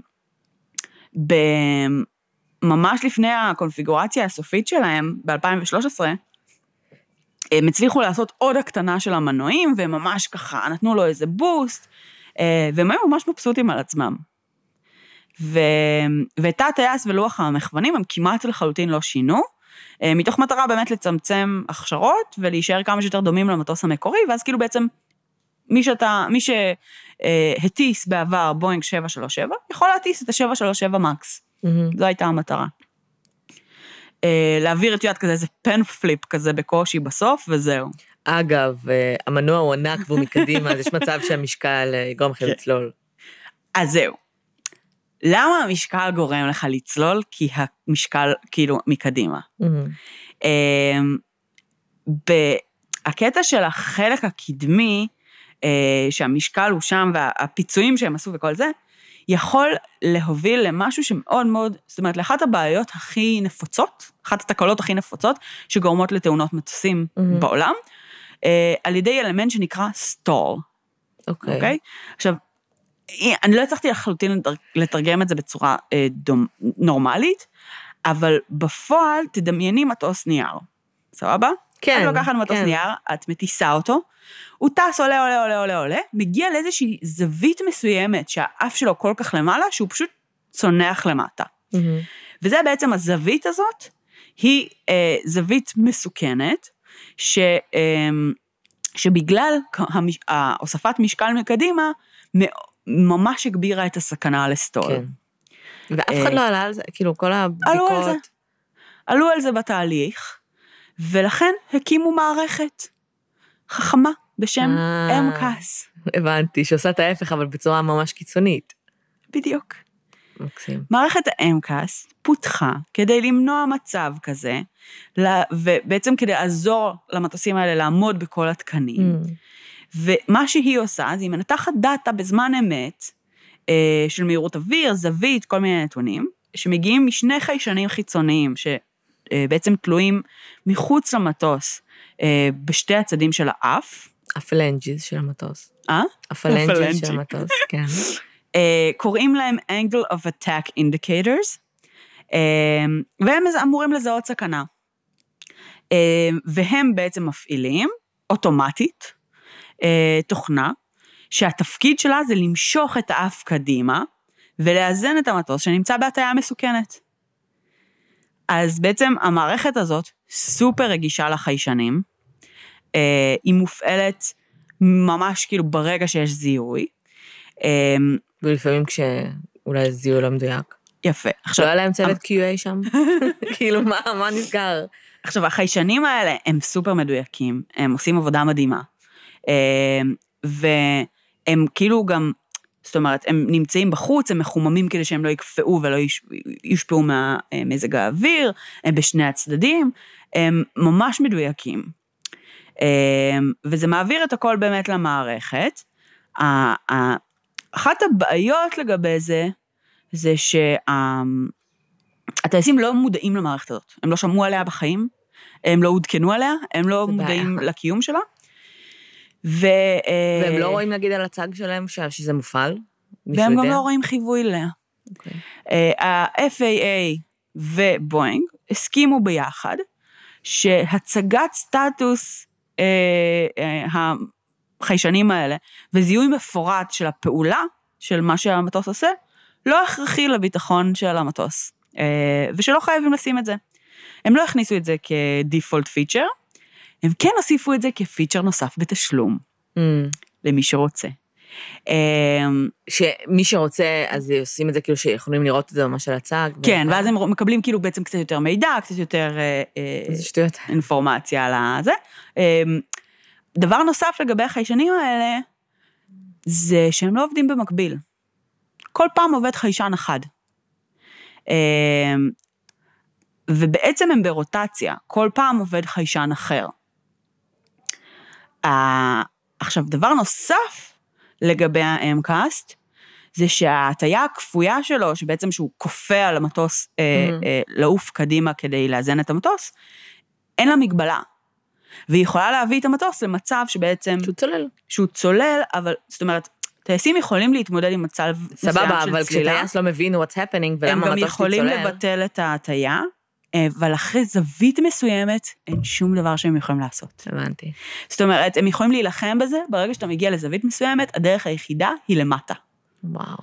ממש לפני הקונפיגורציה הסופית שלהם, ב-2013, הם הצליחו לעשות עוד הקטנה של המנועים, והם ממש ככה נתנו לו איזה בוסט, אה, והם היו ממש מבסוטים על עצמם. ו... ואת הטייס ולוח המכוונים הם כמעט לחלוטין לא שינו, מתוך מטרה באמת לצמצם הכשרות ולהישאר כמה שיותר דומים למטוס המקורי, ואז כאילו בעצם מי שאתה, מי שהטיס בעבר בואינג 737, יכול להטיס את ה-737 מקס. מהמם. זו הייתה המטרה. אה, להעביר את יד כזה, איזה פן פליפ כזה בקושי בסוף, וזהו. אגב, אה, המנוע הוא ענק והוא מקדימה, אז יש מצב שהמשקל אה, יגרום לכם כן. לצלול. אז זהו. למה המשקל גורם לך לצלול? כי המשקל, כאילו, מקדימה. אמ, בקטע של החלק הקדמי, אה, שהמשקל הוא שם והפיצויים שהם עשו וכל זה, יכול להוביל למשהו שמאוד מאוד, זאת אומרת, לאחת הבעיות הכי נפוצות, אחת התקלות הכי נפוצות, שגורמות לתאונות מטוסים מהמם. בעולם, אה, על ידי אלמנט שנקרא stall, אוקיי. אוקיי? עכשיו, אני לא הצלחתי לחלוטין לתר- לתרגם את זה בצורה אה, דומ, נורמלית, אבל בפועל תדמייני מטוס נייר, סבבה? כן, את לוקחת מטוס כן. נייר, את מטיסה אותו, הוא טס, עולה, עולה, עולה, עולה, עולה, מגיע לאיזושהי זווית מסוימת שהאף שלו כל כך למעלה, שהוא פשוט צונח למטה. מהמם. וזה בעצם הזווית הזאת, היא אה, זווית מסוכנת, ש, אה, שבגלל הוספת משקל מקדימה, ממש הגבירה את הסכנה לסטול. כן. ואף אחד אה, לא עלה על זה, כאילו, כל עלו על זה. הבדיקות... עלו על זה בתהליך, ולכן הקימו מערכת חכמה בשם אה. MCAS. הבנתי, שעושה את ההפך, אבל בצורה ממש קיצונית. בדיוק. מקסים. מערכת ה-MCAS פותחה כדי למנוע מצב כזה, ובעצם כדי לעזור למטוסים האלה לעמוד בכל התקנים. מהמם. ומה שהיא עושה, זה היא מנתחת דאטה בזמן אמת, אה, של מהירות אוויר, זווית, כל מיני נתונים, שמגיעים משני חיישנים חיצוניים, שבעצם תלויים מחוץ למטוס, אה, בשתי הצדים של האף. ה flanges של המטוס. אה? ה flanges ה flange. של המטוס, כן. (laughs) אה, קוראים להם angle of attack indicators, אה, והם אמורים לזהות סכנה. אה, והם בעצם מפעילים, אוטומטית, אה, תוכנה, שהתפקיד שלה זה למשוך את האף קדימה, ולאזן את המטוס שנמצא בהטיה מסוכנת. אז בעצם המערכת הזאת סופר רגישה לחיישנים, אה, היא מופעלת ממש כאילו ברגע שיש זיהוי. אה, ולפעמים כשאולי זיהוי לא מדויק. יפה. לא עכשיו, היה להם צוות QA שם? (laughs) כאילו, מה, מה נסגר? עכשיו, החיישנים האלה הם סופר מדויקים, הם עושים עבודה מדהימה. אה, והם כאילו גם, זאת אומרת, הם נמצאים בחוץ, הם מחוממים כדי שהם לא יקפאו ולא יושפעו מהמזג האוויר, הם בשני הצדדים, הם ממש מדויקים. אה, וזה מעביר את הכל באמת למערכת. אחת הבעיות לגבי זה, זה שהטייסים לא מודעים למערכת הזאת, הם לא שמעו עליה בחיים, הם לא עודכנו עליה, הם לא מודעים בעיה. לקיום שלה. ו... אה, והם לא רואים, נגיד, על הצג שלהם שזה מופעל? והם גם? לא רואים חיווי אליה. אוקיי. אה, ה-FAA ובואינג הסכימו ביחד שהצגת סטטוס אה, החיישנים האלה וזיהוי מפורט של הפעולה של מה שהמטוס עושה, לא הכרחי לביטחון של המטוס, ושלא חייבים לשים את זה. הם לא הכניסו את זה כ-default feature, הם כן הוסיפו את זה כפיצ'ר נוסף בתשלום, Mm. למי שרוצה. אה, שמי שרוצה, אז עושים את זה כאילו שיכולים לראות את זה ממש על הצג. ו- כן, ואז הם מקבלים כאילו בעצם קצת יותר מידע, קצת יותר אה, אה, איזה שטויות. אינפורמציה על הזה. אה, דבר נוסף לגבי החיישנים האלה, זה שהם לא עובדים במקביל. כל פעם עובד חיישן אחד. אה, ובעצם הם ברוטציה, כל פעם עובד חיישן אחר. אה, עכשיו, דבר נוסף לגבי האמקאסט, זה שההטייה הכפויה שלו, שבעצם שהוא כופה על המטוס אה, Mhm. אה, לעוף קדימה כדי לאזן את המטוס, אין לה מגבלה. והיא יכולה להביא את המטוס למצב שבעצם, שהוא צולל. שהוא צולל, אבל, זאת אומרת, טייסים יכולים להתמודד עם מצב מסוים סבבה, של אבל צלילה. כשטייס לא מבין what's happening הם ולמה גם המטוס יכולים צולל, לבטל את ההטייה, אה, אבל אחרי זווית מסוימת, אין שום דבר שהם יכולים לעשות. הבנתי. זאת אומרת, הם יכולים להילחם בזה, ברגע שאתה מגיע לזווית מסוימת, הדרך היחידה היא למטה. וואו.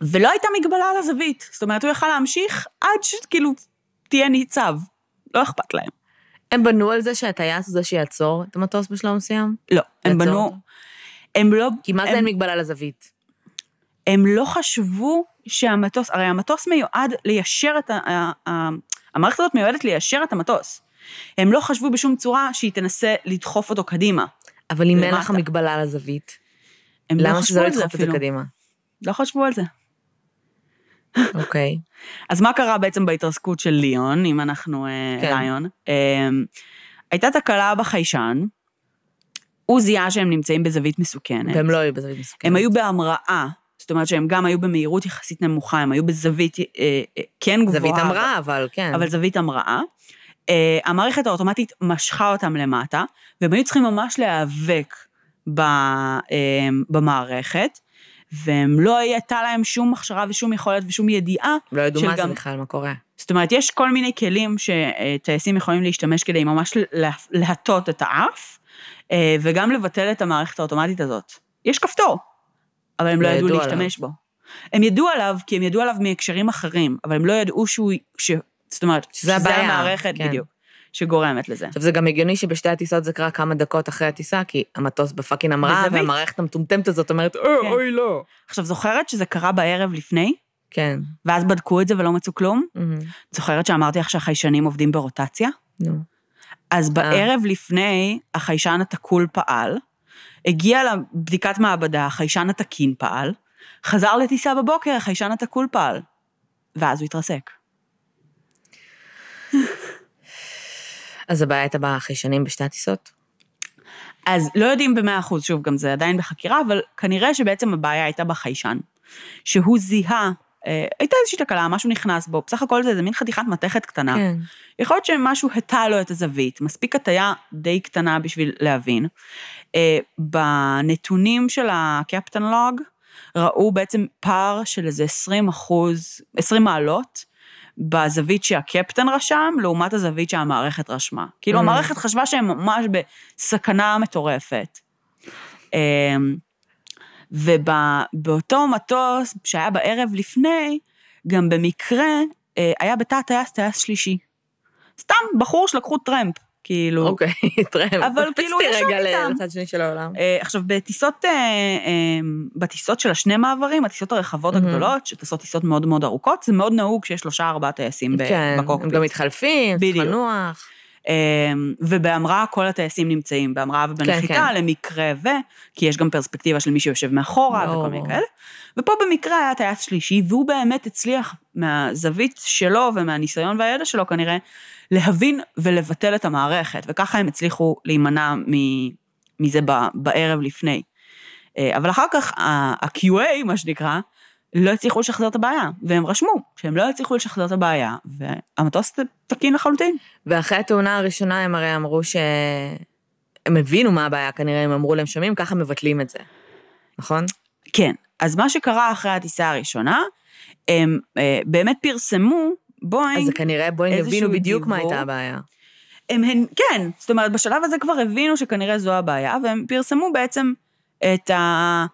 ולא הייתה מגבלה על הזווית. זאת אומרת, הוא יכל להמשיך עד שכאילו תהיה ניצב. לא אכפת להם. הם בנו על זה שהטייס הוא זה שיעצור את המטוס בשלב מסוים? לא, הם לעצור בנו... אותו? הם לא... כי מה זה הם- אין מגבלה לזווית? הם לא חשבו שהמטוס, הרי המטוס מיועד ליישר את ה... המערכת הזאת מיועדת ליישר את המטוס. הם לא חשבו בשום צורה שהיא תנסה לדחוף אותו קדימה. אבל אם אין לך. מגבלה על הזווית, הם לא למה שזה לא על זה ידחוף את זה. קדימה? לא חשבו על זה. אוקיי. אז מה קרה בעצם בהתרסקות של ליאון, אם אנחנו אה, כן. ליון? אה, הייתה תקלה בחיישן, הוא זיהה שהם נמצאים בזווית מסוכנת. והם לא היו בזווית מסוכנת. הם היו בהמראה, זאת אומרת שהם גם היו במהירות יחסית נמוכה, הם היו בזווית אה, אה, כן גבוהה. זווית המראה, אבל כן. אבל זווית המראה. אה, המערכת האוטומטית משכה אותם למטה, והם היו צריכים ממש להיאבק במערכת, והם לא הייתה להם שום הכשרה ושום יכולת ושום ידיעה. לא ידעו מה זה גם- בכלל, מה קורה. זאת אומרת, יש כל מיני כלים שטייסים יכולים להשתמש כדי ממש לה- להטות את האף, וגם לבטל את המערכת האוטומטית הזאת. יש כפתור, אבל הם לא, ידעו להשתמש בו. הם ידעו עליו, כי הם ידעו עליו מהקשרים אחרים, אבל הם לא ידעו שהוא, ש... זאת אומרת, שזה הבעיה, המערכת כן. בדיוק, שגורמת לזה. עכשיו, זה גם הגיוני שבשתי הטיסות זה קרה כמה דקות אחרי הטיסה, כי המטוס בפאקינג המראה. והמערכת המטומטמת הזאת אומרת, "אה, כן. אוי, לא. עכשיו, זוכרת שזה קרה בערב לפני, כן. ואז בדקו את זה ולא מצאו כלום? מהמם. זוכרת שאמרתי לך שהחיישנים עובדים ברוטציה? נו. אז בערב לפני, החיישן התקול פעל, הגיע לבדיקת מעבדה, החיישן התקין פעל, חזר לטיסה בבוקר, החיישן התקול פעל, ואז הוא התרסק. אז הבעיה הייתה בחיישנים בשתי הטיסות? אז לא יודעים במאה אחוז, שוב, גם זה עדיין בחקירה, אבל כנראה שבעצם הבעיה הייתה בחיישן. שהוא זיהה, הייתה איזושהי תקלה, משהו נכנס בו, בסך הכל זה איזה מין חתיכת מתכת קטנה. כן. יכול להיות שמשהו הטה לו את הזווית, מספיק הטיה די קטנה בשביל להבין. אה, בנתונים של הקפטן לוג, ראו בעצם פער של איזה 20 אחוז, 20 מעלות, בזווית שהקפטן רשם, לעומת הזווית שהמערכת רשמה. כאילו, Mm. המערכת חשבה שהם ממש בסכנה מטורפת. ובאותו מטוס שהיה בערב לפני, גם במקרה אה, היה בתא הטייס טייס שלישי. סתם בחור שלקחו טרמפ, כאילו. אוקיי, (laughs) טרמפ. אבל (laughs) כאילו, אותי ישב רגע איתם. לצד שני של העולם. אה, עכשיו, בטיסות, אה, אה, בטיסות של השני מעברים, הטיסות הרחבות מהמם. הגדולות, שטסות טיסות מאוד מאוד ארוכות, זה מאוד נהוג שיש שלושה ארבעה טייסים ב- כן, הם בקוקפיט. גם מתחלפים, צריך. לנוח. אה, ובהמראה כל הטייסים נמצאים, בהמראה ובנחיתה, כן. למקרה ו... כי יש גם פרספקטיבה של מי שיושב מאחורה ברור. וכל מיני כאלה. ופה במקרה היה טייס שלישי, והוא באמת הצליח מהזווית שלו ומהניסיון והידע שלו כנראה, להבין ולבטל את המערכת, וככה הם הצליחו להימנע מזה בערב לפני. אה, אבל אחר כך ה-QA, מה שנקרא, לא הצליחו לשחזר את הבעיה, והם רשמו שהם לא הצליחו לשחזר את הבעיה, והמטוס תקין לחלוטין. ואחרי התאונה הראשונה הם הרי אמרו ש... הם הבינו מה הבעיה, כנראה הם אמרו להם שומעים, ככה מבטלים את זה. נכון? כן, אז מה שקרה אחרי הטיסה הראשונה, הם אה, באמת פרסמו בואינג, אז כנראה בואי איזשהו נבינו בדיוק מה. הייתה הבעיה. הם, הם, כן, זאת אומרת, בשלב הזה כבר הבינו שכנראה זו הבעיה, והם פרסמו בעצם את ה...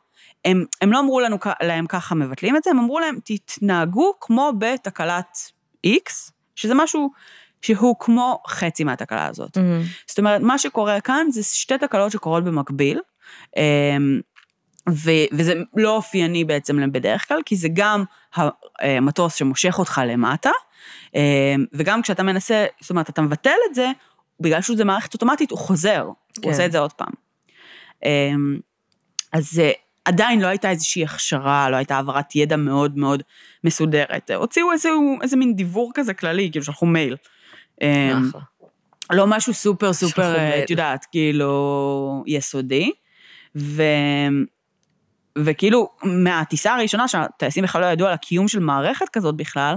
הם, הם לא אמרו לנו, להם ככה מבטלים את זה, הם אמרו להם, תתנהגו כמו בתקלת X, שזה משהו שהוא כמו חצי מהתקלה הזאת. מהמם. זאת אומרת, מה שקורה כאן זה שתי תקלות שקורות במקביל, אמ, ו- וזה לא אופייני בעצם בדרך כלל, כי זה גם המטוס שמושך אותך למטה, אמ, וגם כשאתה מנסה, זאת אומרת, אתה מבטל את זה, בגלל שזה מערכת אוטומטית, הוא חוזר, כן. הוא עושה את זה עוד פעם. אמ, אז אה, עדיין לא הייתה איזושהי הכשרה, לא הייתה העברת ידע מאוד מאוד מסודרת. הוציאו איזה, איזה מין דיוור כזה כללי, כאילו שלחו מייל. אמ, אחלה. לא משהו סופר סופר, אה. את יודעת, כאילו, יסודי. ו... וכאילו, מהטיסה הראשונה, שהטייסים בכלל לא ידעו על הקיום של מערכת כזאת בכלל,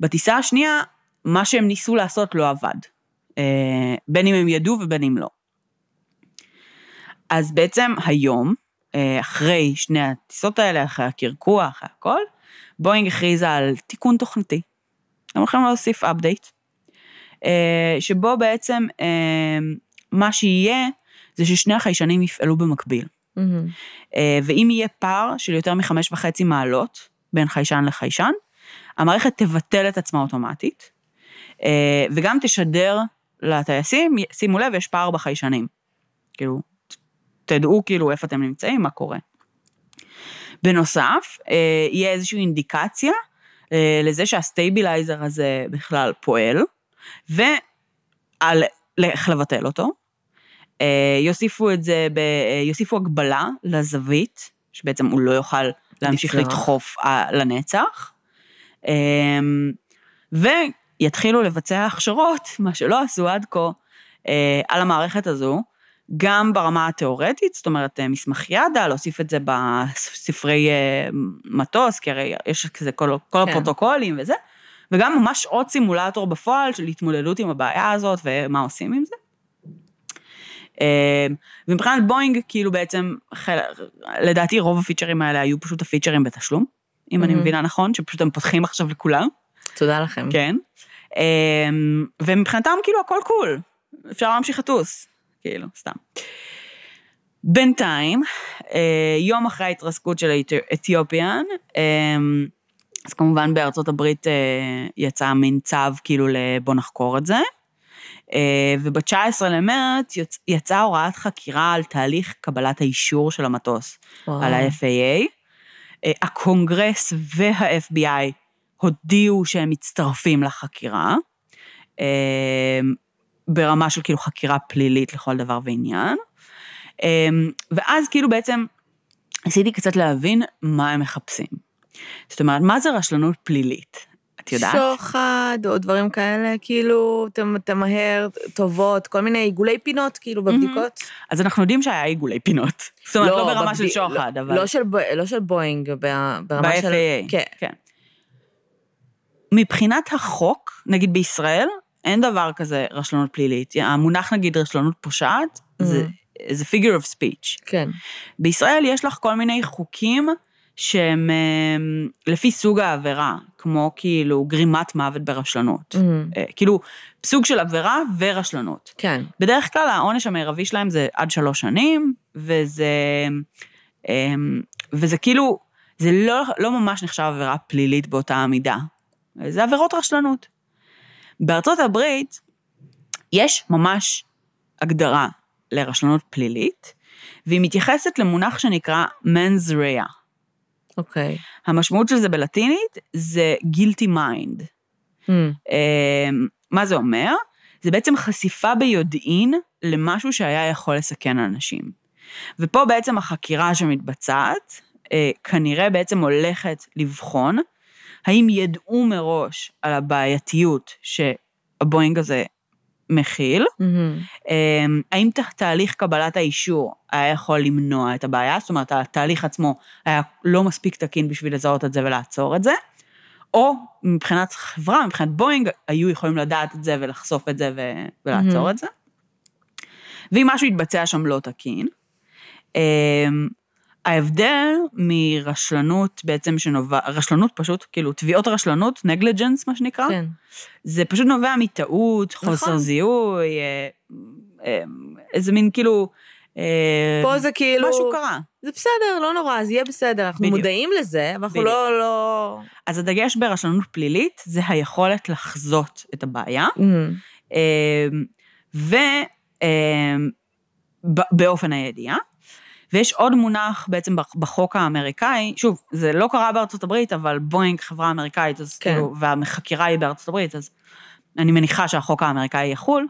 בטיסה השנייה, מה שהם ניסו לעשות לא עבד. אה, בין אם הם ידעו ובין אם לא. אז בעצם היום, אה, אחרי שני הטיסות האלה, אחרי הקרקוע, אחרי הכל, בואינג הכריזה על תיקון תוכניתי. הם הולכים להוסיף אפדייט, אה, שבו בעצם אה, מה שיהיה זה ששני החיישנים יפעלו במקביל. אה, ואם יהיה פער של יותר מחמש וחצי מעלות בין חיישן לחיישן, המערכת תבטל את עצמה אוטומטית, אה, וגם תשדר לטייסים, שימו לב, יש פער בחיישנים. כאילו, תדעו כאילו איפה אתם נמצאים, מה קורה. בנוסף, אה, יהיה איזושהי אינדיקציה אה, לזה שהסטייבילייזר הזה בכלל פועל, ועל איך לבטל אותו. אה, יוסיפו את זה, ב, יוסיפו הגבלה לזווית, שבעצם הוא לא יוכל להמשיך לצלול. לדחוף לנצח. ויתחילו לבצע הכשרות, מה שלא עשו עד כה, על המערכת הזו, גם ברמה התיאורטית, זאת אומרת, אה, מסמך ידע, להוסיף את זה בספרי אה, מטוס, כי הרי יש כזה כל, כל כן. הפרוטוקולים וזה, וגם ממש עוד סימולטור בפועל של התמודדות עם הבעיה הזאת ומה עושים עם זה. אה, ומבחינת בואינג, כאילו בעצם, חל... לדעתי רוב הפיצ'רים האלה היו פשוט הפיצ'רים בתשלום, אם אני Mhm. מבינה נכון, שפשוט הם פותחים עכשיו לכולם. תודה לכם. כן. ומבחינתם כאילו הכל קול, אפשר להמשיך לטוס, כאילו, סתם. בינתיים, אה, יום אחרי ההתרסקות של האתי- אתיופיאן, אמ, אז כמובן בארצות הברית אה, יצא מין צו כאילו לבוא נחקור את זה, אה, וב-19 למרץ יצאה הוראת חקירה על תהליך קבלת האישור של המטוס. וואו. על ה-FAA. אה, הקונגרס וה-FBI הודיעו שהם מצטרפים לחקירה, אה, ברמה של כאילו חקירה פלילית לכל דבר ועניין. אה, ואז כאילו בעצם ניסיתי קצת להבין מה הם מחפשים. זאת אומרת, מה זה רשלנות פלילית? את יודעת? שוחד או דברים כאלה, כאילו, תמ- תמהר, טובות, כל מיני עיגולי פינות, כאילו, בבדיקות. אז אנחנו יודעים שהיה עיגולי פינות. זאת אומרת, לא, ברמה של בבדי- שוחד, לא- אבל... לא של ב- לא של בואינג, ברמה של... ב-FAA. כן. כן. מבחינת החוק, נגיד בישראל, אין דבר כזה רשלנות פלילית. המונח נגיד רשלנות פושעת, זה, זה figure of speech. כן. בישראל יש לך כל מיני חוקים שהם אה, לפי סוג העבירה, כמו כאילו גרימת מוות ברשלנות. מהמם. אה, כאילו, סוג של עבירה ורשלנות. כן. בדרך כלל העונש המרבי שלהם זה עד שלוש שנים, וזה, אמ, וזה כאילו, זה לא, לא ממש נחשב עבירה פלילית באותה המידה. זה עבירות רשלנות. בארצות הברית יש ממש הגדרה לרשלנות פלילית, והיא מתייחסת למונח שנקרא mens rea. אוקיי. המשמעות של זה בלטינית זה guilty mind. מהמם. אמ, מה זה אומר? זה בעצם חשיפה ביודעין למשהו שהיה יכול לסכן אנשים. ופה בעצם החקירה שמתבצעת, אה, כנראה בעצם הולכת לבחון האם ידעו מראש על הבעייתיות שהבואינג הזה מכיל, מהמם. אמ, האם תה- תהליך קבלת האישור היה יכול למנוע את הבעיה, זאת אומרת, התהליך עצמו היה לא מספיק תקין בשביל לזהות את זה ולעצור את זה, או מבחינת חברה, מבחינת בואינג, היו יכולים לדעת את זה ולחשוף את זה ו- ולעצור מהמם. את זה. ואם משהו יתבצע שם לא תקין, אמ, ההבדל מרשלנות בעצם שנובע, רשלנות פשוט, כאילו תביעות רשלנות, נגליג'נס מה שנקרא, כן. זה פשוט נובע מטעות, חוסר נכון. זיהוי, אה, אה, איזה מין כאילו... אה, פה זה כאילו... משהו קרה. זה בסדר, לא נורא, אז יהיה בסדר. אנחנו בדיוק. מודעים לזה, אבל אנחנו. לא... לא... אז הדגש ברשלנות פלילית זה היכולת לחזות את הבעיה, מהמם. ובאופן הידיעה. ויש עוד מונח בעצם בח- בחוק האמריקאי, שוב, זה לא קרה בארצות הברית, אבל בואינג חברה אמריקאית, אז כן. כאילו, והחקירה היא בארצות הברית, אז אני מניחה שהחוק האמריקאי יחול.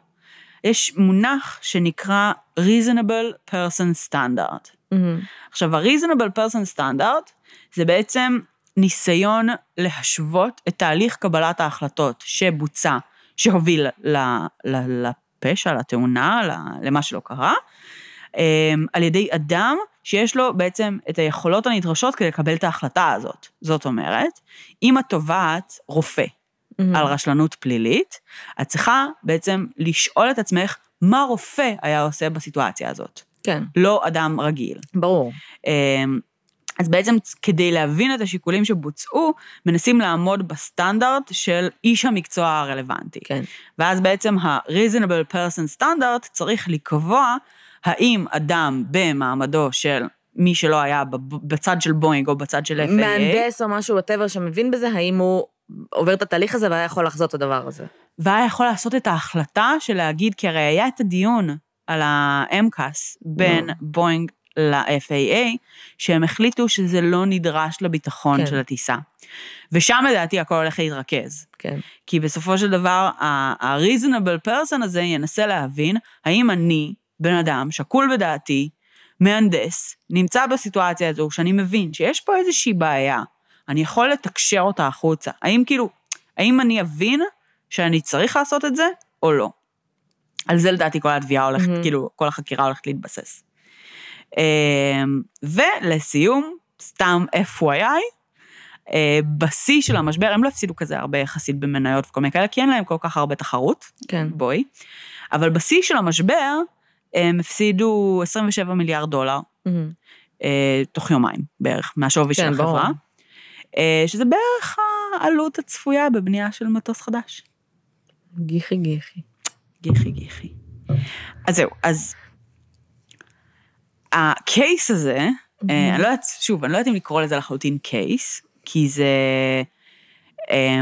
יש מונח שנקרא reasonable person standard. מהמם. עכשיו, ה-reasonable person standard זה בעצם ניסיון להשוות את תהליך קבלת ההחלטות שבוצע, שהוביל ל, ל, לפשע, לתאונה, למה שלא קרה, על ידי אדם שיש לו בעצם את היכולות הנדרשות כדי לקבל את ההחלטה הזאת. זאת אומרת, אם את תובעת רופא מהמם. על רשלנות פלילית, את צריכה בעצם לשאול את עצמך מה רופא היה עושה בסיטואציה הזאת, כן, לא אדם רגיל. ברור. אמ, אז בעצם כדי להבין את השיקולים שבוצעו, מנסים לעמוד בסטנדרט של איש המקצוע הרלוונטי. כן. ואז בעצם ה-reasonable person standard צריך לקבוע האם אדם במעמדו של מי שלא היה בצד של בואינג או בצד של FAA, מהנדס או משהו, whatever, שמבין בזה, האם הוא עובר את התהליך הזה והיה יכול לחזות את הדבר הזה. והיה יכול לעשות את ההחלטה של להגיד, כי הרי היה את הדיון על ה-MCAS בין נו. בואינג ל-FAA, שהם החליטו שזה לא נדרש לביטחון כן. של הטיסה. ושם לדעתי הכל הולך להתרכז. כן. כי בסופו של דבר, ה-reasonable person הזה ינסה להבין האם אני, בן אדם, שקול בדעתי, מהנדס, נמצא בסיטואציה הזו שאני מבין שיש פה איזושהי בעיה, אני יכול לתקשר אותה החוצה. האם כאילו, האם אני אבין שאני צריך לעשות את זה או לא? על זה לדעתי כל התביעה הולכת, מהמם. כאילו, כל החקירה הולכת להתבסס. אמ, ולסיום, סתם FYI, אה, בשיא של המשבר, הם לא הפסידו כזה הרבה יחסית במניות וכל מיני כאלה, כי אין להם כל כך הרבה תחרות, כן. בואי. אבל בשיא של המשבר, הם הפסידו 27 מיליארד דולר. אה, תוך יומיים בערך, מהשווי של כן. החברה. אה, שזה בערך העלות הצפויה בבנייה של מטוס חדש. גיחי גיחי. גיחי גיחי. אז זהו, אז הקייס הזה, אה, אני לא יודעת, שוב, אני לא יודעת אם לקרוא לזה לחלוטין קייס, כי זה אה,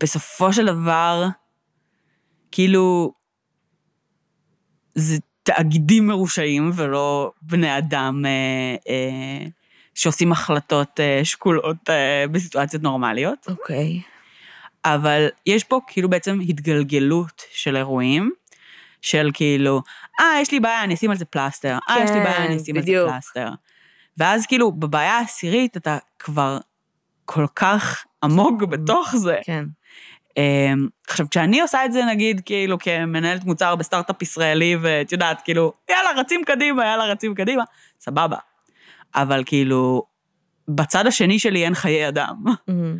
בסופו של דבר, כאילו, זה תאגידים מרושעים ולא בני אדם אה, אה, שעושים החלטות אה, שקולות אה, בסיטואציות נורמליות. אוקיי. אבל יש פה כאילו בעצם התגלגלות של אירועים, של כאילו, אה, יש לי בעיה, אני אשים על זה פלסטר, אה, יש לי בעיה, אני כן, אשים על זה בדיוק. פלסטר. ואז כאילו, בבעיה העשירית אתה כבר כל כך עמוק בתוך זה. כן. אמ, עכשיו, כשאני עושה את זה, נגיד, כאילו, כמנהלת מוצר בסטארט-אפ ישראלי, ואת יודעת, כאילו, יאללה, רצים קדימה, יאללה, רצים קדימה, סבבה. אבל כאילו, בצד השני שלי אין חיי אדם. מהמם.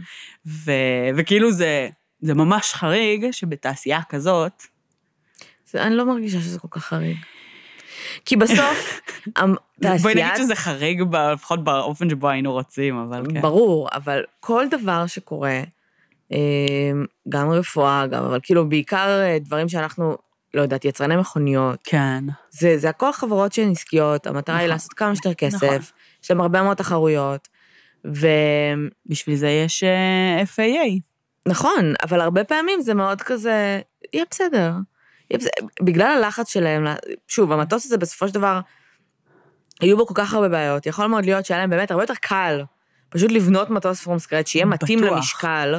ו... וכאילו זה, זה ממש חריג שבתעשייה כזאת, זה- אני לא מרגישה שזה כל כך חריג. כי בסוף, (laughs) בואי נגיד. שזה חריג, לפחות באופן שבו היינו רוצים, אבל כן. ברור, אבל כל דבר שקורה, גם רפואה, גם, אבל כאילו בעיקר אה, דברים שאנחנו, לא יודעת, יצרני מכוניות, כן. זה, זה הכל חברות שהן עסקיות, המטרה היא נכון. לעשות כמה שיותר כסף, נכון. יש להם הרבה מאוד תחרויות, ונכון, בשביל זה יש אה, FAA. נכון, אבל הרבה פעמים זה מאוד כזה, יהיה בסדר. יהיה בסדר. בגלל הלחץ שלהם, שוב, המטוס הזה בסופו של דבר, היו בו כל כך הרבה בעיות, יכול מאוד להיות שהיה להם באמת הרבה יותר קל פשוט לבנות מטוס פרום סקרט, שיהיה מתאים בטוח. למשקל.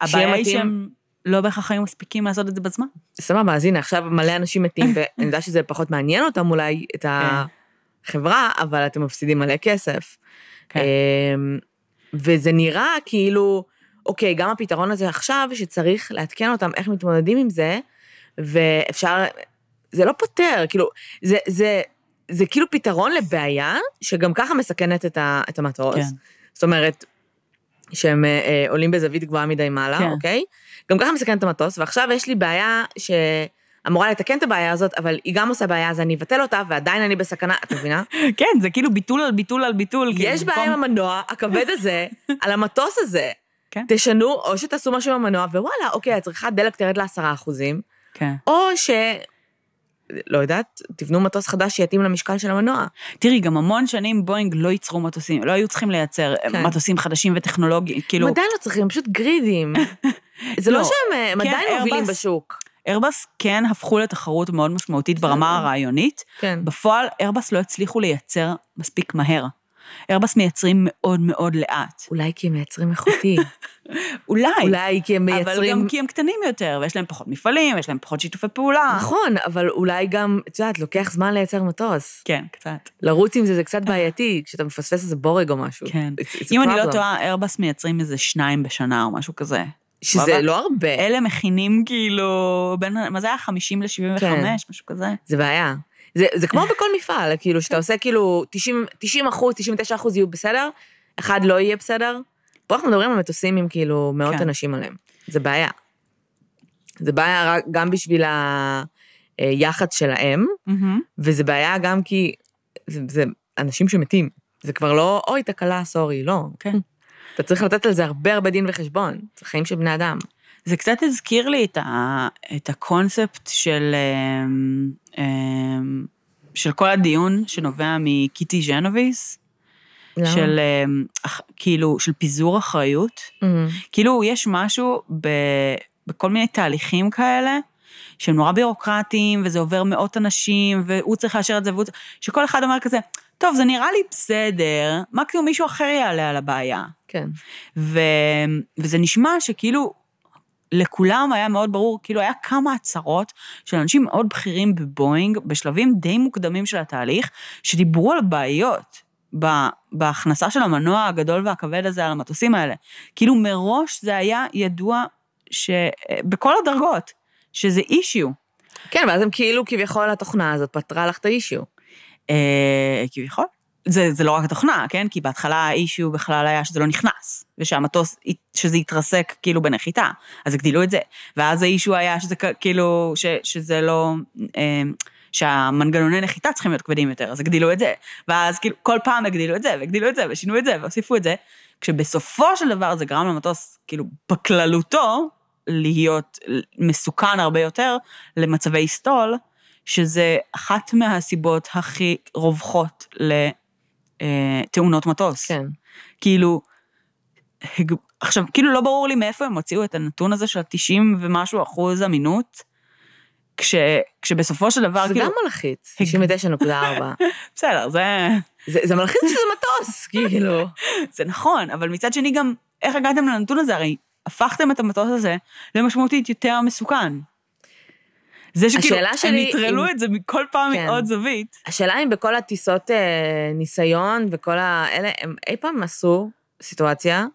הבעיה היא מתאים- שהם לא בהכרח היו מספיקים לעשות את זה בזמן. סבבה, אז הנה, עכשיו מלא אנשים מתים, (laughs) ואני יודעת שזה פחות מעניין אותם אולי, את החברה, אבל אתם מפסידים מלא כסף. כן. אמ, וזה נראה כאילו, אוקיי, גם הפתרון הזה עכשיו, שצריך לעדכן אותם איך מתמודדים עם זה, ואפשר, זה לא פותר, כאילו, זה, זה, זה כאילו פתרון לבעיה, שגם ככה מסכנת את, ה, את המטוס. כן. זאת אומרת, שהם אה, אה, עולים בזווית גבוהה מדי מעלה, כן. אוקיי? גם ככה מסכנת את המטוס, ועכשיו יש לי בעיה שאמורה לתקן את הבעיה הזאת, אבל היא גם עושה בעיה, אז אני אבטל אותה, ועדיין אני בסכנה, את מבינה? (laughs) כן, זה כאילו ביטול על ביטול על ביטול. כאילו, יש בעיה עם המנוע הכבד הזה, (laughs) על המטוס הזה. כן. תשנו, או שתעשו משהו עם המנוע, ווואלה, אוקיי, הצריכת דלק תרד לעשרה אחוזים, כן. או ש... לא יודעת, תבנו מטוס חדש שיתאים למשקל של המנוע. תראי, גם המון שנים בואינג לא ייצרו מטוסים, לא היו צריכים לייצר כן. מטוסים חדשים וטכנולוגיים, כאילו, עדיין לא צריכים, פשוט גרידים. (laughs) זה לא לא, שהם הם כן, עדיין מובילים בשוק. איירבס כן הפכו לתחרות מאוד משמעותית ברמה הרעיונית, כן. בפועל איירבס לא הצליחו לייצר מספיק מהר. איירבס מייצרים מאוד מאוד לאט. אולי כי הם מייצרים איכותי. (laughs) אולי, אולי כי הם אבל מייצרים... גם כי הם קטנים יותר, ויש להם פחות מפעלים, יש להם פחות שיתופי פעולה. נכון, אבל אולי גם, את יודעת, לוקח זמן לייצר מטוס. כן, קצת. לרוץ עם זה זה קצת בעייתי, כשאתה מפספס איזה בורג או משהו. כן. It's- it's אם אני לא. טועה, איירבס מייצרים איזה שניים בשנה או משהו כזה. שזה? לא הרבה, אלה מכינים כאילו, בין, מה זה היה? 50 ל-75, כן. משהו כזה. זה בעיה. זה, זה כמו בכל מפעל, כאילו, שאתה עושה כאילו 90, 90 אחוז, 99 אחוז יהיו בסדר, אחד לא יהיה בסדר. פה אנחנו מדברים על מטוסים עם כאילו מאות כן. אנשים עליהם. זה בעיה. זה בעיה גם בשביל היח"צ שלהם, מהמם. וזה בעיה גם כי זה, זה אנשים שמתים. זה כבר לא, אוי, תקלה, סורי, לא. כן. אתה צריך לתת על זה הרבה הרבה דין וחשבון. זה חיים של בני אדם. זה קצת הזכיר לי את, ה, את הקונספט של, אמ, של כל הדיון שנובע מקיטי ז'נוביס, למה? של אמ, כאילו, של פיזור אחריות. כאילו, יש משהו ב, בכל מיני תהליכים כאלה, שהם נורא בירוקרטיים, וזה עובר מאות אנשים, והוא צריך לאשר את זה, והוא... צריך- שכל אחד אומר כזה, טוב, זה נראה לי בסדר, מקסימום מישהו אחר יעלה על הבעיה. כן. ו... וזה נשמע שכאילו לכולם היה מאוד ברור, כאילו היה כמה הצהרות של אנשים מאוד בכירים בבואינג, בשלבים די מוקדמים של התהליך, שדיברו על בעיות. בהכנסה של המנוע הגדול והכבד הזה על המטוסים האלה. כאילו מראש זה היה ידוע שבכל הדרגות, שזה אישיו. כן, ואז הם כאילו כביכול התוכנה הזאת פתרה לך את האישיו. אה, כביכול. זה, זה לא רק התוכנה, כן? כי בהתחלה האישיו בכלל היה שזה לא נכנס, ושהמטוס, שזה יתרסק כאילו בנחיתה, אז הגדילו את זה. ואז האישיו היה שזה כאילו, ש, שזה לא, אה, שהמנגנוני נחיתה צריכים להיות כבדים יותר, אז הגדילו את זה. ואז כאילו כל פעם הגדילו את זה, והגדילו את זה, ושינו את זה, והוסיפו את זה, כשבסופו של דבר זה גרם למטוס, כאילו, בכללותו, להיות מסוכן הרבה יותר למצבי סטול, שזה אחת מהסיבות הכי רווחות לתאונות מטוס. כן. כאילו, עכשיו, כאילו לא ברור לי מאיפה הם הוציאו את הנתון הזה של 90 ומשהו אחוז אמינות, כש, כשבסופו של דבר, זה כאילו... גם מלחיץ, 99.4. (laughs) בסדר, זה... זה, זה מלחיץ שזה מטוס, (laughs) כאילו. זה נכון, אבל מצד שני גם, איך הגעתם לנתון הזה? הרי הפכתם את המטוס הזה למשמעותית יותר מסוכן. זה שכאילו, הם נטרלו אם- את זה מכל פעם כן. מעוד זווית. השאלה אם בכל הטיסות אה, ניסיון וכל האלה, הם אי פעם עשו סיטואציה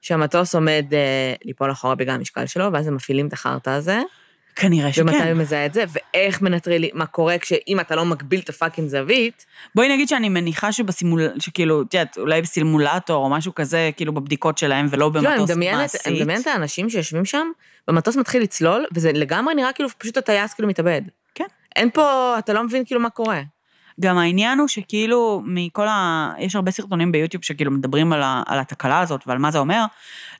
שהמטוס עומד אה, ליפול אחורה בגלל המשקל שלו, ואז הם מפעילים את החרטא הזה, כנראה ומתי שכן. הוא מזהה את זה, ואיך מנטרלים, מה קורה כשאם אתה לא מגביל את הפאקינג זווית, בואי נגיד שאני מניחה שבסימול... שכאילו, את יודעת, אולי בסימולטור או משהו כזה, כאילו בבדיקות שלהם ולא אני במטוס מדמיינת, מעשית. אני מדמיינת את האנשים שיושבים שם, והמטוס מתחיל לצלול, וזה לגמרי נראה כאילו פשוט הטייס כאילו מתאבד. כן. אין פה, אתה לא מבין כאילו מה קורה. גם העניין הוא שכאילו, מכל ה... יש הרבה סרטונים ביוטיוב שכאילו מדברים על, ה... על התקלה הזאת ועל מה זה אומר.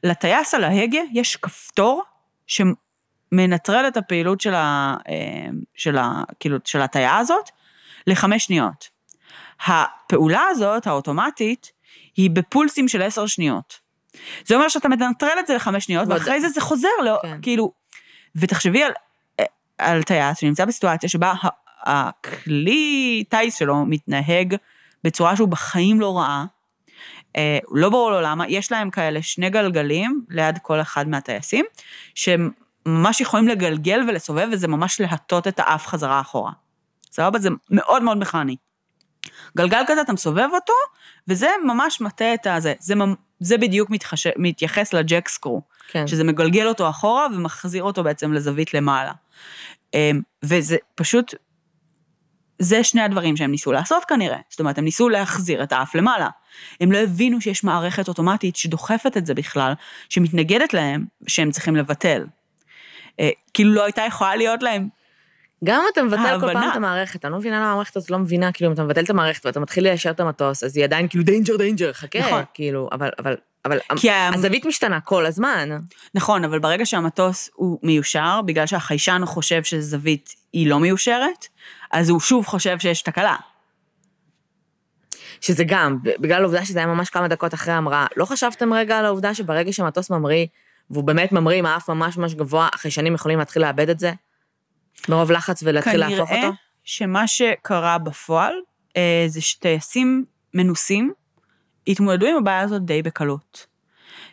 לטייס על ההגה יש כפתור שמנטרל את הפעילות של, ה... אה, של, ה... כאילו, של הטיה הזאת לחמש שניות. הפעולה הזאת, האוטומטית, היא בפולסים של עשר שניות. זה אומר שאתה מנטרל את זה לחמש שניות, ועוד- ואחרי זה זה חוזר, לא, כן. כאילו... ותחשבי על, על טייס שנמצא בסיטואציה שבה הכלי טיס שלו מתנהג בצורה שהוא בחיים לא ראה, אה, לא ברור לו למה, יש להם כאלה שני גלגלים ליד כל אחד מהטייסים, שהם ממש יכולים לגלגל ולסובב, וזה ממש להטות את האף חזרה אחורה. סבבה? זה מאוד מאוד מכני. גלגל כזה, אתה מסובב אותו, וזה ממש מטה את הזה. זה, זה בדיוק מתחש... מתייחס לג'ק סקרו. כן. שזה מגלגל אותו אחורה ומחזיר אותו בעצם לזווית למעלה. אמ, וזה פשוט, זה שני הדברים שהם ניסו לעשות כנראה. זאת אומרת, הם ניסו להחזיר את האף למעלה. הם לא הבינו שיש מערכת אוטומטית שדוחפת את זה בכלל, שמתנגדת להם, שהם צריכים לבטל. אה, כאילו לא הייתה יכולה להיות להם, גם אם אתה מבטל כל. פעם את המערכת, אני לא מבינה למה המערכת הזאת לא מבינה, כאילו, אם אתה מבטל את המערכת ואתה מתחיל ליישר את המטוס, אז היא עדיין כאילו danger danger, חכה, נכון. כאילו, אבל, אבל, אבל, כי הזווית משתנה כל הזמן. נכון, אבל ברגע שהמטוס הוא מיושר, בגלל שהחיישן חושב שזווית היא לא מיושרת, אז הוא שוב חושב שיש תקלה. שזה גם, בגלל העובדה שזה היה ממש כמה דקות אחרי ההמראה, לא חשבתם רגע על העובדה שברגע שהמטוס ממריא, והוא באמת ממריא עם האף ממש ממש גבוה, החיישנים יכולים להתחיל לאבד את זה? מרוב לחץ ולהתחיל להפוך כנראה אותו? שמה שקרה בפועל, אה, זה שטייסים מנוסים התמודדו עם הבעיה הזאת די בקלות.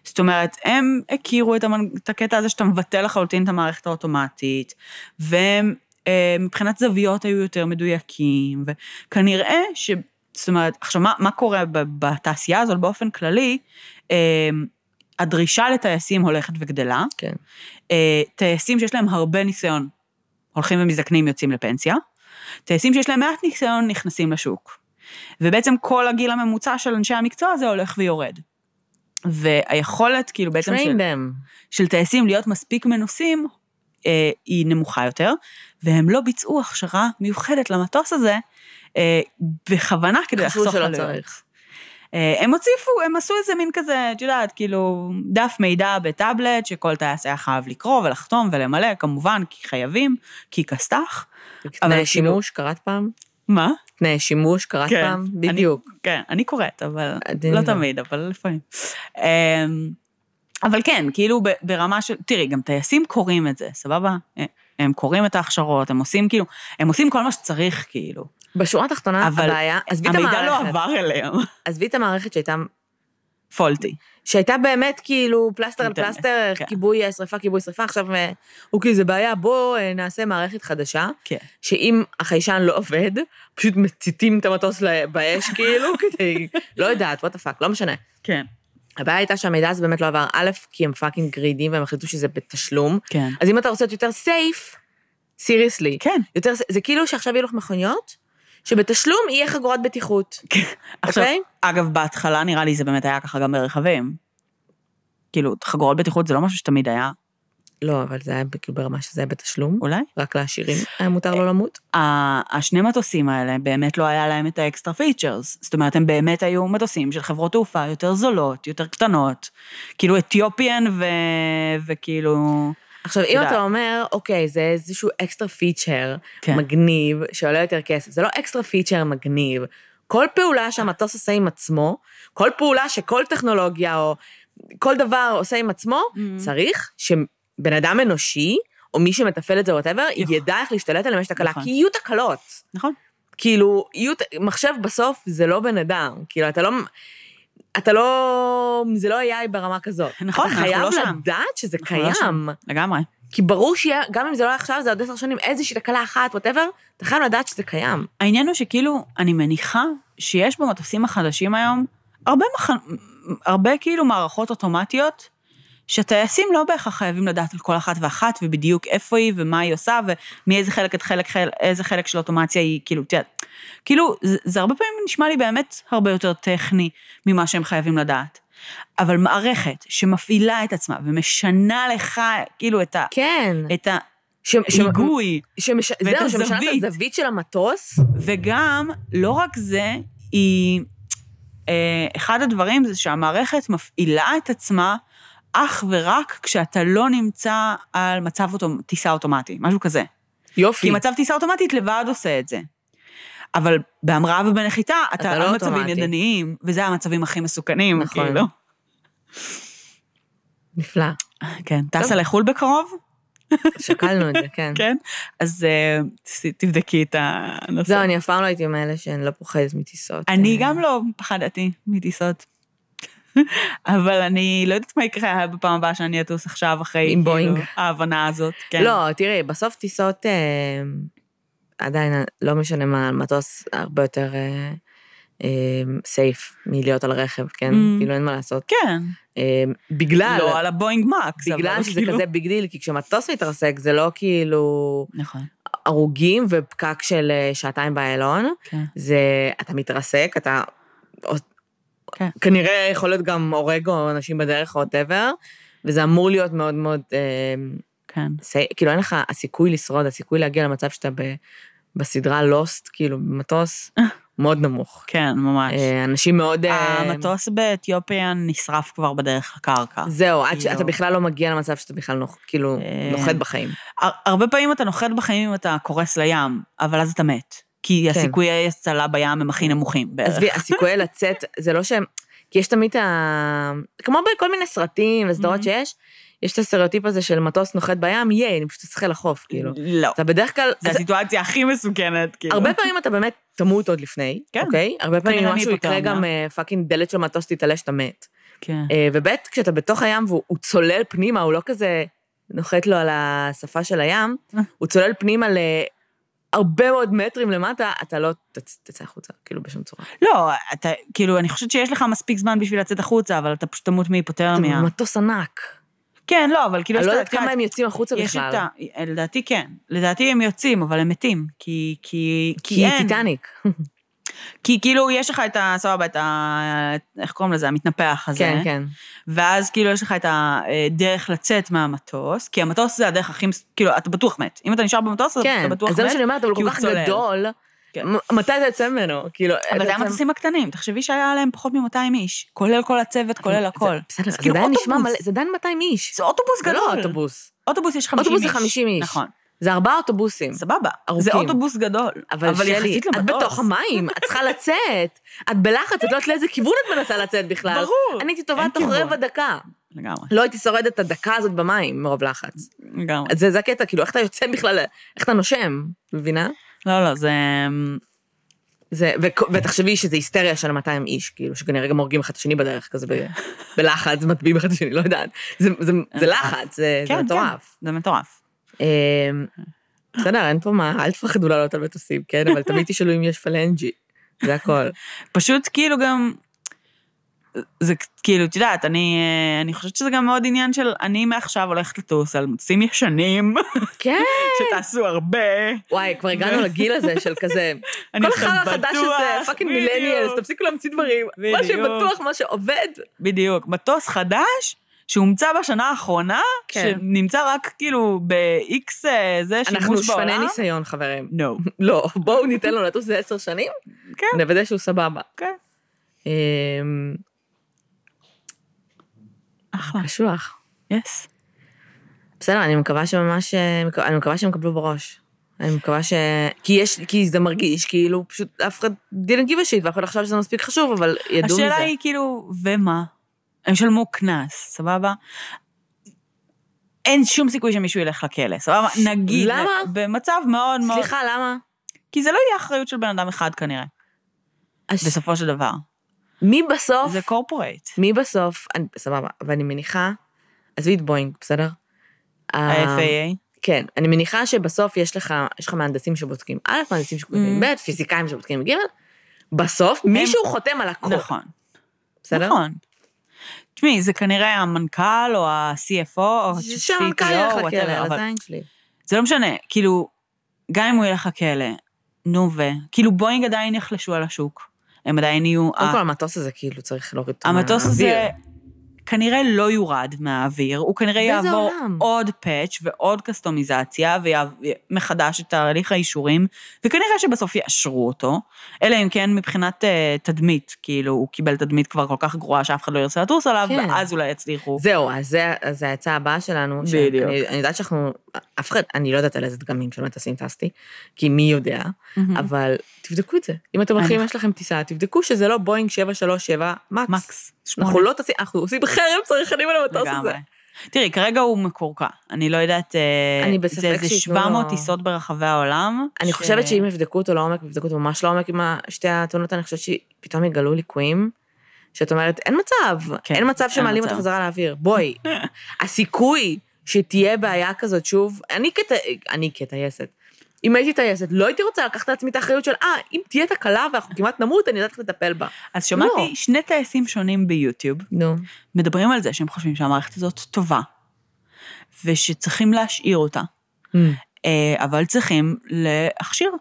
זאת אומרת, הם הכירו את, המנ... את הקטע הזה שאתה מבטל לחלוטין את המערכת האוטומטית, והם אה, מבחינת זוויות היו יותר מדויקים, וכנראה ש... זאת אומרת, עכשיו, מה, מה קורה בתעשייה הזאת באופן כללי? אה, הדרישה לטייסים הולכת וגדלה. כן. אה, טייסים שיש להם הרבה ניסיון הולכים ומזדקנים יוצאים לפנסיה, טייסים שיש להם מעט ניסיון נכנסים לשוק. ובעצם כל הגיל הממוצע של אנשי המקצוע הזה הולך ויורד. והיכולת, כאילו, בעצם של. של טייסים להיות מספיק מנוסים, אה, היא נמוכה יותר, והם לא ביצעו הכשרה מיוחדת למטוס הזה, אה, בכוונה כדי חשבו לחסוך שלא עלויות. צריך. אה, הם הוסיפו, הם עשו איזה מין כזה, את יודעת, כאילו, דף מידע בטאבלט, שכל טייס היה חייב לקרוא ולחתום ולמלא, כמובן, כי חייבים, כי כסת"ח. תנאי כאילו- שימוש, קראת פעם? מה? תנאי שימוש, קראת כן, פעם? אני- בדיוק. כן, אני קוראת, אבל אני לא. תמיד, אבל לפעמים. אמ, אבל כן, כאילו ברמה של, תראי, גם טייסים קוראים את זה, סבבה? הם קוראים את ההכשרות, הם עושים כאילו, הם עושים כל מה שצריך, כאילו. בשורה התחתונה, אבל הבעיה, עזבי את המידע לא המערכת, עבר אליהם. עזבי את המערכת שהייתה, faulty. שהייתה באמת כאילו פלסטר על פלסטר, כן. כיבוי שריפה, כיבוי שריפה, עכשיו, אה, אוקיי, זה בעיה, בוא אה, נעשה מערכת חדשה, כן. שאם החיישן לא עובד, פשוט מציתים את המטוס באש, כאילו, (laughs) כדי, לא יודעת, what the fuck, לא משנה. כן. הבעיה הייתה שהמידע הזה באמת לא עבר, א', כי הם fucking greedy ים והם החליטו שזה בתשלום, כן. אז אם אתה רוצה להיות יותר safe, seriously, כן. יותר, זה כאילו שעכשיו יהיו לך מכוניות, שבתשלום יהיה חגורת בטיחות, (laughs) עכשיו, אוקיי? אגב, בהתחלה נראה לי זה באמת היה ככה גם ברכבים. כאילו, חגורות בטיחות זה לא משהו שתמיד היה, לא, אבל זה היה כאילו ברמה שזה היה בתשלום, אולי? רק לעשירים היה מותר לו למות. ה- השני מטוסים האלה, באמת לא היה להם את ה extra features. זאת אומרת, הם באמת היו מטוסים של חברות תעופה יותר זולות, יותר קטנות. כאילו אתיופיאן ו... וכאילו... עכשיו, אם. אתה אומר, אוקיי, זה איזשהו extra feature כן. מגניב, שעולה יותר כסף, זה לא extra feature מגניב. כל פעולה שהמטוס עושה עם עצמו, כל פעולה שכל טכנולוגיה או כל דבר עושה עם עצמו, Mm. צריך שבן אדם אנושי, או מי שמתפעל את זה, whatever, ידע איך להשתלט עליהם, יש תקלה, נכון. כי יהיו תקלות. נכון. כאילו, יהיו, מחשב בסוף זה לא בן אדם, כאילו, אתה לא, אתה לא, זה לא AI ברמה כזאת. נכון, אתה אנחנו חייב לא שם. לדעת שזה אנחנו לא קיים. שם. לגמרי. כי ברור שיהיה, גם אם זה לא היה עכשיו, זה עוד עשר שנים, איזושהי תקלה אחת, ווטאבר, אתה חייב לדעת שזה קיים. העניין הוא שכאילו, אני מניחה שיש במטוסים החדשים היום הרבה, מח... הרבה כאילו מערכות אוטומטיות, שטייסים לא בהכרח חייבים לדעת על כל אחת ואחת, ובדיוק איפה היא ומה היא עושה, ומאיזה חלק עד חלק, חל... איזה חלק של אוטומציה היא, כאילו, יודעת, כאילו, זה, זה הרבה פעמים נשמע לי באמת הרבה יותר טכני ממה שהם חייבים לדעת. אבל מערכת שמפעילה את עצמה ומשנה לך, כאילו, את, ה... כן. את ש- ש- ההיגוי, שמש... ואת זהו, שמשנה את הזווית. הזווית של המטוס. וגם, לא רק זה, היא... אה, אחד הדברים זה שהמערכת מפעילה את עצמה אך ורק כשאתה לא נמצא על מצב אוטומ... טיסה אוטומטי, משהו כזה. יופי. כי מצב טיסה אוטומטית לבד עושה את זה. אבל בהמראה ובנחיתה, אתה, אתה לא מצבים אוטומטי. ידניים, וזה המצבים הכי מסוכנים, נכון. כאילו. נפלא. כן, טסה. לחו"ל בקרוב? שקלנו את זה, כן. (laughs) כן. אז ת- תבדקי את הנושא. זהו, אני אף פעם לא הייתי מאלה שאני לא פוחדת מטיסות. אני אה, גם לא פחדתי מטיסות. אבל אני לא יודעת מה יקרה בפעם הבאה שאני אטוס עכשיו, אחרי עם כאילו, בואינג. ההבנה הזאת. כן. לא, תראי, בסוף טיסות, אה, עדיין, לא משנה מה, מטוס הרבה יותר safe מלהיות על רכב, כן? Mm. כאילו, אין מה לעשות. כן. אה, בגלל, לא על הבואינג מקס. אבל בגלל שזה כאילו- כזה big deal, כי כשמטוס מתרסק זה לא כאילו נכון, הרוגים ופקק של אה, שעתיים באיילון, כן. זה, אתה מתרסק, אתה... כן. כנראה יכול להיות גם הורג או אנשים בדרך או whatever, וזה אמור להיות מאוד מאוד, אה, כן. סי, כאילו אין לך, הסיכוי לשרוד, הסיכוי להגיע למצב שאתה ב, בסדרה לוסט, כאילו במטוס, (laughs) מאוד נמוך. כן, ממש. אה, אנשים מאוד... אה, המטוס באתיופיה נשרף כבר בדרך לקרקע. זהו, עד כאילו- שאתה בכלל לא מגיע למצב שאתה בכלל נוח, כאילו נוחת בחיים. הר- הרבה פעמים אתה נוחת בחיים אם אתה קורס לים, אבל אז אתה מת. כי כן. הסיכויי הצלה בים הם הכי נמוכים בערך. עזבי, הסיכויי (laughs) לצאת, זה לא שהם... כי יש תמיד ה... כמו בכל מיני סרטים וסדרות Mhm. שיש, יש את הסטריאוטיפ הזה של מטוס נוחת בים, ייי, אני פשוט אשחה לחוף, כאילו. לא. אתה בדרך כלל... אז הסיטואציה הכי מסוכנת, כאילו. הרבה פעמים אתה באמת תמות עוד לפני, כן. אוקיי? הרבה פעמים משהו יקרה. גם אה, fucking דלת של מטוס תתעלף שאתה מת. כן. אה, וב' כשאתה בתוך הים והוא הוא צולל פנימה, הוא לא כזה נוחת לו על השפה של הים, אה. הוא צולל פנימה ל... הרבה מאוד מטרים למטה, אתה לא תצ- תצא החוצה, כאילו בשום צורה. לא, אתה, כאילו, אני חושבת שיש לך מספיק זמן בשביל לצאת החוצה, אבל אתה פשוט תמות אתה מהיפותרמיה. במטוס ענק. כן, לא, אבל כאילו, אני יש לא יודעת כמה הם יוצאים החוצה יש בכלל. את ה... לדעתי כן. לדעתי הם יוצאים, אבל הם מתים. כי... כי... כי אין. טיטניק. (laughs) כי כאילו, יש לך את ה... סבבה, את ה... איך קוראים לזה? המתנפח הזה. כן, כן. ואז כאילו יש לך את הדרך לצאת מהמטוס, כי המטוס זה הדרך הכי... כאילו, אתה בטוח מת. אם אתה נשאר במטוס, כן, אתה בטוח אז זה מה מת. שאני אומרת, אבל כי כל הוא כך צולל. גדול, כן. מתי אתה יוצא ממנו? כאילו, אבל זה המטוסים הקטנים, תחשבי שהיה עליהם פחות מ-200 איש. כולל כל הצוות, כולל זה- הכל. בסדר, זה זה כאילו עדיין נשמע. מלא, זה עדיין 200 איש. זה אוטובוס זה גדול. לא אוטובוס. אוטובוס יש 50 איש. אוטובוס זה 50 איש. נכון. זה ארבעה אוטובוסים. סבבה. ארוכים. זה אוטובוס גדול. אבל שלי, יחסית את למטוס. בתוך המים, את צריכה לצאת. את בלחץ, את לא יודעת לאיזה כיוון את מנסה לצאת בכלל. ברור. אני הייתי טובה תוך. רבע דקה. לגמרי. לא הייתי שורדת את הדקה הזאת במים מרוב לחץ. לגמרי. זה, זה הקטע, כאילו, איך אתה יוצא בכלל, איך אתה נושם, מבינה? לא, לא, זה... זה, ו, ותחשבי שזה היסטריה של 200 איש, כאילו, שכנראה גם הורגים אחד את השני בדרך, כזה ב, (laughs) בלחץ, מטביעים אחד את השני, לא יודעת. זה, זה, זה לחץ, זה, כן, זה מטורף. כן, זה מטורף. אמ, בסדר, אין פה מה, אל תפחדו לעלות על מטוסים, כן? אבל תמיד תשאלו אם יש פלנג'י, זה הכל. פשוט כאילו גם... זה כאילו, את יודעת, אני, אה, אני חושבת שזה גם מאוד עניין של אני מעכשיו הולכת לטוס על מטוסים ישנים, כן. (laughs) שתעשו הרבה. וואי, כבר הגענו לגיל הזה של כזה, (laughs) כל החרא החדש הזה, fucking. Millennials, תפסיקו להמציא דברים. מה בדיוק. שבטוח, מה שעובד. בדיוק. מטוס חדש שהומצא בשנה האחרונה, כן. שנמצא רק כאילו ב-X זה אנחנו שימוש בעולם. שפני ניסיון, חברים. נו. (laughs) לא, בואו ניתן לו לטוס זה עשר שנים, כן, נוודא שהוא סבבה. כן. אמ, אחלה. קשוח. יס. בסדר, אני מקווה שממש, אני מקווה שהם יקבלו בראש. אני מקווה ש... כי יש, כי זה מרגיש כאילו פשוט אף אחד didn't give a shit ואף אחד לא חשב שזה מספיק חשוב, אבל ידעו מזה. השאלה היא כאילו, ומה? הם שלמו קנס, סבבה? אין שום סיכוי שמישהו ילך לכלא, סבבה? נגיד, למה? במצב מאוד מאוד... סליחה, למה? כי זה לא יהיה אחריות של בן אדם אחד כנראה, הש- בסופו של דבר. מי בסוף, זה קורפורייט. מי בסוף, אני- סבבה, ואני מניחה, עזבי את בואינג, בסדר? אה, ה-FAA. כן, אני מניחה שבסוף יש לך, יש לך מהנדסים שבודקים א', מהנדסים שבודקים Mm. ב', פיזיקאים שבודקים ג', בסוף מישהו חותם על הכל, נכון. בסדר? נכון. תשמעי, זה כנראה המנכ"ל או ה-CFO או שהמנכ"ל ה-CTO, ילך או לכלא, הזין שלי. זה לא משנה, כאילו, גם אם הוא ילך לכלא, נו ו... כאילו בואינג עדיין יחלשו על השוק. הם עדיין יהיו... קודם כל המטוס הזה כאילו צריך להוריד אותו המטוס מהאוויר. הזה כנראה לא יורד מהאוויר, הוא כנראה יעבור עולם? עוד פאץ' ועוד קסטומיזציה, ומחדש את תהליך האישורים, וכנראה שבסוף יאשרו אותו, אלא אם כן מבחינת uh, תדמית, כאילו, הוא קיבל תדמית כבר כל כך גרועה שאף אחד לא ירצה לטוס עליו, כן. ואז אולי יצליחו. זהו, אז זה, זה העצה הבאה שלנו. בדיוק. שאני, אני יודעת שאנחנו, אף אחד, אני לא יודעת על איזה דגמים של מטוסים טסתי, כי מי יודע, מהמם. אבל תבדקו את זה. אם אתם הולכים, יש לכם טיסה, תבדקו שזה לא בואינג 737 מקס. מקס, שמונה. אנחנו לא טסים, אנחנו עושים חרם צרכנים על המטוס. הזה. תראי, כרגע הוא מקורקע. אני לא יודעת, אה, אני בספק זה איזה שייתנו 700 לו- טיסות ברחבי העולם. אני ש- חושבת שאם יבדקו אותו לעומק, יבדקו אותו ממש לעומק עם שתי התאונות, אני חושבת שפתאום יגלו ליקויים, שאת אומרת, אין מצב, כן, אין מצב שמעלים. אותו חזרה לאוויר. בואי, (laughs) הסיכוי שתהיה בעיה כזאת שוב. אני כטייסת. אם הייתי טייסת, לא הייתי רוצה לקחת לעצמי את האחריות של, אה, אם תהיה תקלה ואנחנו כמעט נמות, אני יודעת איך לטפל בה. אז שמעתי לא. שני טייסים שונים ביוטיוב, נו. מדברים על זה שהם חושבים שהמערכת הזאת טובה, ושצריכים להשאיר אותה, אה, אבל צריכים להכשיר.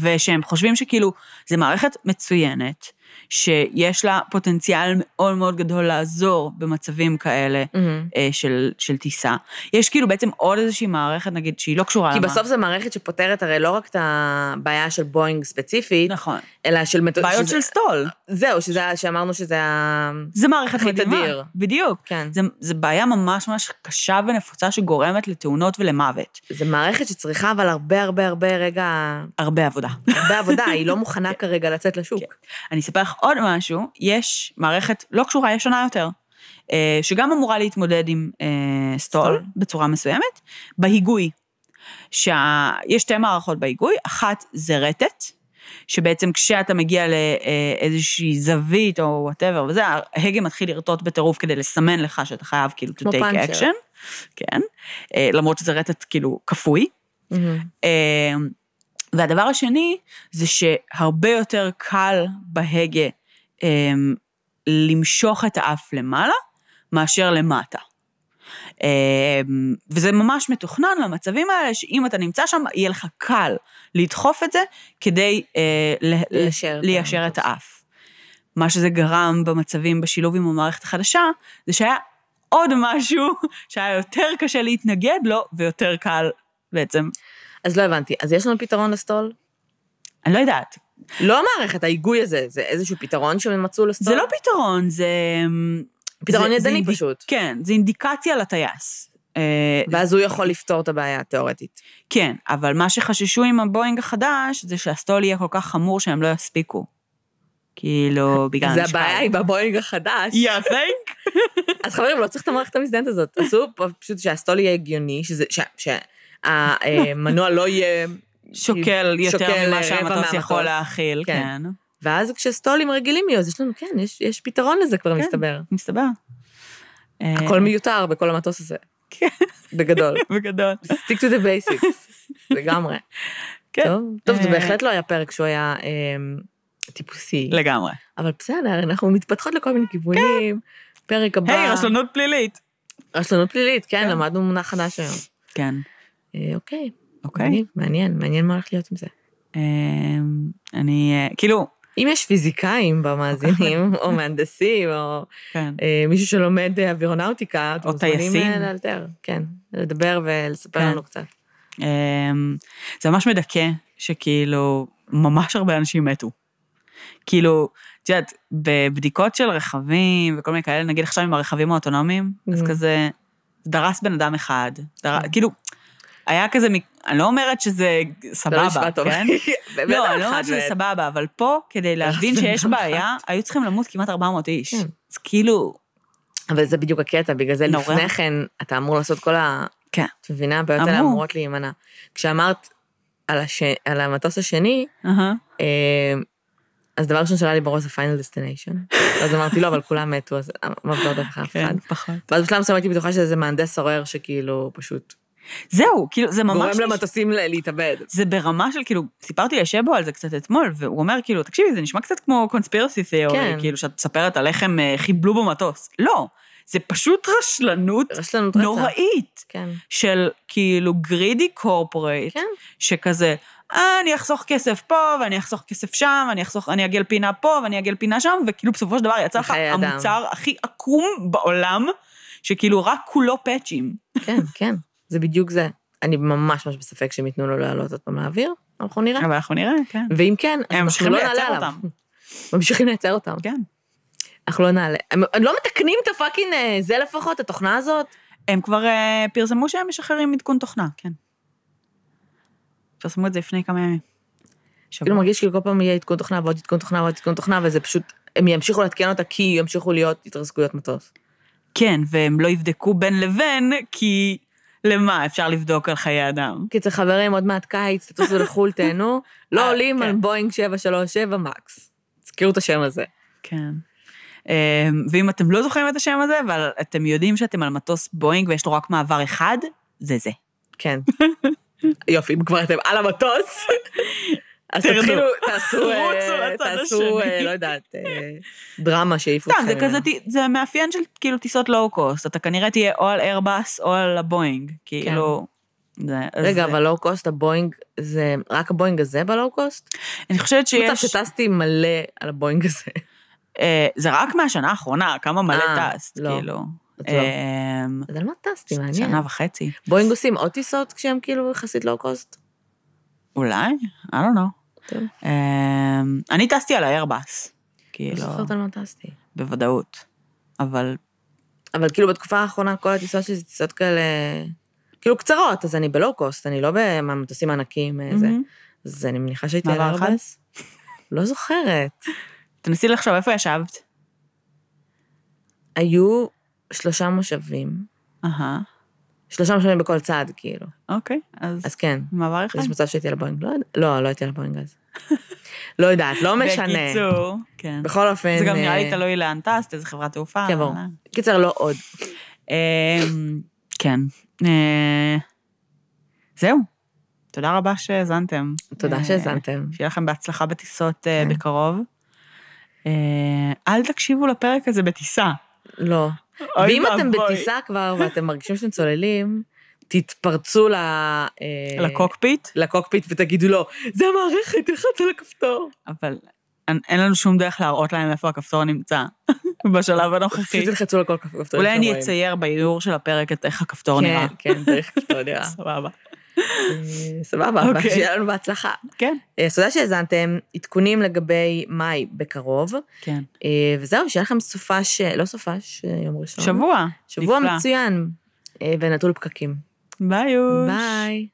ושהם חושבים שכאילו, זו מערכת מצוינת, שיש לה פוטנציאל מאוד מאוד גדול לעזור במצבים כאלה מהמם. אה, של, של טיסה. יש כאילו בעצם עוד איזושהי מערכת, נגיד, שהיא לא קשורה כי למה- בסוף זו מערכת שפותרת הרי לא רק את הבעיה של בואינג ספציפית, נכון. אלא של מטוס... בעיות שזה- של סטול. זהו, שזה, שאמרנו שזה ה... זה מערכת מדהימה. תדיר. בדיוק. כן. זה, זה בעיה ממש ממש קשה ונפוצה שגורמת לתאונות ולמוות. זו מערכת שצריכה אבל הרבה הרבה הרבה רגע, הרבה עבודה. הרבה עבודה, היא לא (laughs) מוכנה כרגע לצאת לשוק. כן. אני אספר לך עוד משהו, יש מערכת לא קשורה, ישנה יותר, אה, שגם אמורה להתמודד עם אה, stall? בצורה מסוימת, בהיגוי. שיש שתי מערכות בהיגוי, אחת זה רטט, שבעצם כשאתה מגיע לאיזושהי זווית או whatever וזה, ההגה מתחיל לרטוט בטירוף כדי לסמן לך שאתה חייב כאילו to take action, כן, אה, למרות שזה רטט כאילו כפוי. מהמם. והדבר השני, זה שהרבה יותר קל בהגה אה, למשוך את האף למעלה, מאשר למטה. אה, וזה ממש מתוכנן למצבים האלה, שאם אתה נמצא שם, יהיה לך קל לדחוף את זה כדי אה, ליישר את ליישר את המטוס. האף. מה שזה גרם במצבים בשילוב עם המערכת החדשה, זה שהיה עוד משהו (laughs) שהיה יותר קשה להתנגד לו, ויותר קל בעצם אז לא הבנתי, אז יש לנו פתרון לסטול? אני לא יודעת. לא המערכת, ההיגוי הזה, זה איזשהו פתרון שהם מצאו לסטול? זה לא פתרון, זה... פתרון זה- ידני זה פשוט. כן, זה אינדיקציה לטייס. אה, ואז הוא יכול לפתור את הבעיה, תיאורטית. כן, אבל מה שחששו עם הבואינג החדש, זה שהסטול יהיה כל כך חמור שהם לא יספיקו. כאילו, בגלל זה המשקל. הבעיה עם הבואינג החדש. Yeah, thank. (laughs) אז חברים, לא צריך את המערכת המזדיינת הזאת. עשו פשוט שהסטול יהיה הגיוני, שזה- שהמנוע לא יהיה... שוקל יותר שוקל ממה שהמטוס. יכול להכיל, כן. כן. ואז כשסטולים רגילים יהיו, אז יש לנו, כן, יש, יש פתרון לזה כבר, כן. מסתבר. מסתבר. אה, הכל מיותר בכל המטוס הזה. כן. בגדול. (laughs) בגדול. stick to the basics, לגמרי. כן. טוב, טוב, זה אה, בהחלט לא היה פרק שהוא היה אמ, טיפוסי, לגמרי. אבל בסדר, אנחנו מתפתחות לכל מיני כיוונים. פרק הבא, היי, רשלנות פלילית. רשלנות פלילית, כן, כן. למדנו מונח חדש היום. כן. אה, אוקיי, אוקיי. מגניב, מעניין, מעניין מה הולך להיות עם זה. אמ, אני, אה, כאילו, אם יש פיזיקאים במאזינים, (laughs) או מהנדסים, או כן. אה, מישהו שלומד אה, אווירונאוטיקה, אתם או מוזמנים טייסים. אה, לאלתר, כן, לדבר ולספר כן. לנו קצת. אמ, זה ממש מדכא שכאילו ממש הרבה אנשים מתו. כאילו, את יודעת, בבדיקות של רכבים וכל מיני כאלה, נגיד עכשיו עם הרכבים האוטונומיים, אז Mhm. כזה, דרס בן אדם אחד, דר... כן. כאילו, היה כזה, אני לא אומרת שזה זה לא סבבה, טוב. כן? לא, אני לא אומרת שזה. סבבה, (laughs) אבל פה, כדי להבין שיש בעיה, היו צריכים למות כמעט 400 איש. כן. אז כאילו, אבל זה בדיוק הקטע, בגלל זה. לפני כן אתה אמור לעשות כל ה... כן. את מבינה? הבעיות האלה אמור. אמורות להימנע. כשאמרת על, הש... על המטוס השני, אה, אז דבר ראשון שעלה לי בראש זה Final Destination. (laughs) אז אמרתי, לא, אבל כולם מתו, אז אמרתי, לא לך אף אחד. כן, פחות. ואז בשלב מסוים הייתי בטוחה שזה מהנדס סורר שכאילו פשוט זהו, כאילו, זה ממש... גורם למטוסים ל- להתאבד. זה ברמה של כאילו, סיפרתי לשבו על זה קצת אתמול, והוא אומר כאילו, תקשיבי, זה נשמע קצת כמו conspiracy theory, כן. כאילו שאת מספרת על איך הם אה, חיבלו במטוס. לא, זה פשוט רשלנות רשלנות. נוראית כן. של כאילו גרידי קורפורייט, כן. שכזה, אה, אני אחסוך כסף פה, ואני אחסוך כסף שם, אני אחסוך, אני אעגל פינה פה, ואני אעגל פינה שם, וכאילו בסופו של דבר יצא לך. המוצר הכי עקום בעולם, שכאילו רק כולו פאצ'ים. כן, כן, זה בדיוק זה. אני ממש ממש בספק שהם ייתנו לו לעלות עוד פעם לאוויר, אנחנו נראה. אבל אנחנו נראה, כן. ואם כן, הם אנחנו ממשיכים לא לייצר נעלה עליו. אותם. (laughs) ממשיכים לייצר אותם. כן. אנחנו לא נעלה. הם הם לא מתקנים את הפאקינג אה, זה לפחות, התוכנה הזאת? הם כבר אה, פרסמו שהם משחררים עדכון תוכנה, כן. פרסמו את זה לפני כמה ימים. כאילו מרגיש כאילו כל פעם יהיה עדכון תוכנה ועוד עדכון תוכנה ועוד עדכון תוכנה, וזה פשוט, הם ימשיכו לעדכן אותה כי ימשיכו להיות התרסקויות מטוס. כן, והם לא יבדקו בין לבין, כי למה אפשר לבדוק על חיי אדם? קיצר חברים, עוד מעט קיץ, תטוסו לחו"ל, (laughs) תהנו. לא אה, עולים כן. על בואינג 737 מקס. תזכרו את השם הזה. כן. אה, ואם אתם לא זוכרים את השם הזה, אבל אתם יודעים שאתם על מטוס בואינג ויש לו רק מעבר אחד, זה זה. כן. (laughs) יופי, אם כבר אתם על המטוס. (laughs) אז. תתחילו, תעשו, (laughs) אה, תעשו. אה, לא יודעת, אה, דרמה שיעיפו אתכם. זה כזה, זה מאפיין של כאילו טיסות לואו קוסט, אתה כנראה תהיה או על איירבאס או על הבואינג, כאילו... זה- אז- רגע, אבל low cost, הבואינג, זה רק הבואינג הזה ב low cost? אני חושבת מצב שיש... שטסתי מלא על הבואינג הזה. זה רק מהשנה האחרונה, כמה מלא אה, טסט, לא. כאילו. אז לא. אמ, אז על מה טסתי? מעניין. שנה וחצי. בואינג עושים עוד טיסות כשהם כאילו יחסית low cost? אולי? I don't know. טוב. אמ, אני טסתי על האיירבאס, לא כאילו, זוכרת על מה טסתי. בוודאות. אבל אבל כאילו בתקופה האחרונה כל הטיסות שלי זה טיסות כאלה, כאילו קצרות, אז אני בלואו קוסט, אני לא במטוסים הענקיים, אה, זה. אז אני מניחה שהייתי על? איירבס. לא זוכרת. תנסי לחשוב, איפה ישבת? היו שלושה מושבים, אהה, שלושה מושבים בכל צד, כאילו. אוקיי, אז אז כן, מעבר אחד. יש מצב שהייתי על הבואינג. לא, יודע- לא, לא הייתי על הבואינג אז. (laughs) לא יודעת, לא משנה. בקיצור, כן. בכל אופן... זה גם נראה לי אה, תלוי לאן טסת, איזה חברת תעופה. כן, ברור. אה. קיצר, לא עוד. אמ, כן. אה, זהו. תודה רבה שהאזנתם. תודה שהאזנתם. שיהיה לכם בהצלחה בטיסות כן. בקרוב. אל תקשיבו לפרק הזה בטיסה. לא. ואם אתם. בטיסה כבר ואתם מרגישים שאתם צוללים, תתפרצו ל... אה, לקוקפיט, לקוקפיט ותגידו לו, זה המערכת, תלחץ על הכפתור. אבל אין לנו שום דרך להראות להם איפה הכפתור נמצא (laughs) בשלב הנוכחי. פשוט תלחצו על כל כפתור. אולי אני אצייר באיור של הפרק את איך הכפתור רואים. נראה. כן, כן, צריך כפתור נראה. (laughs) סבבה. אה, סבבה, אוקיי. שיהיה לנו בהצלחה. כן. אה, אז תודה שהאזנתם, עדכונים לגבי מאי בקרוב, כן. אה, וזהו, שיהיה לכם סופש, לא סופש, אה, יום ראשון. שבוע. שבוע נפלא. מצוין. אה, ונטול פקקים. ביי יוש. ביי.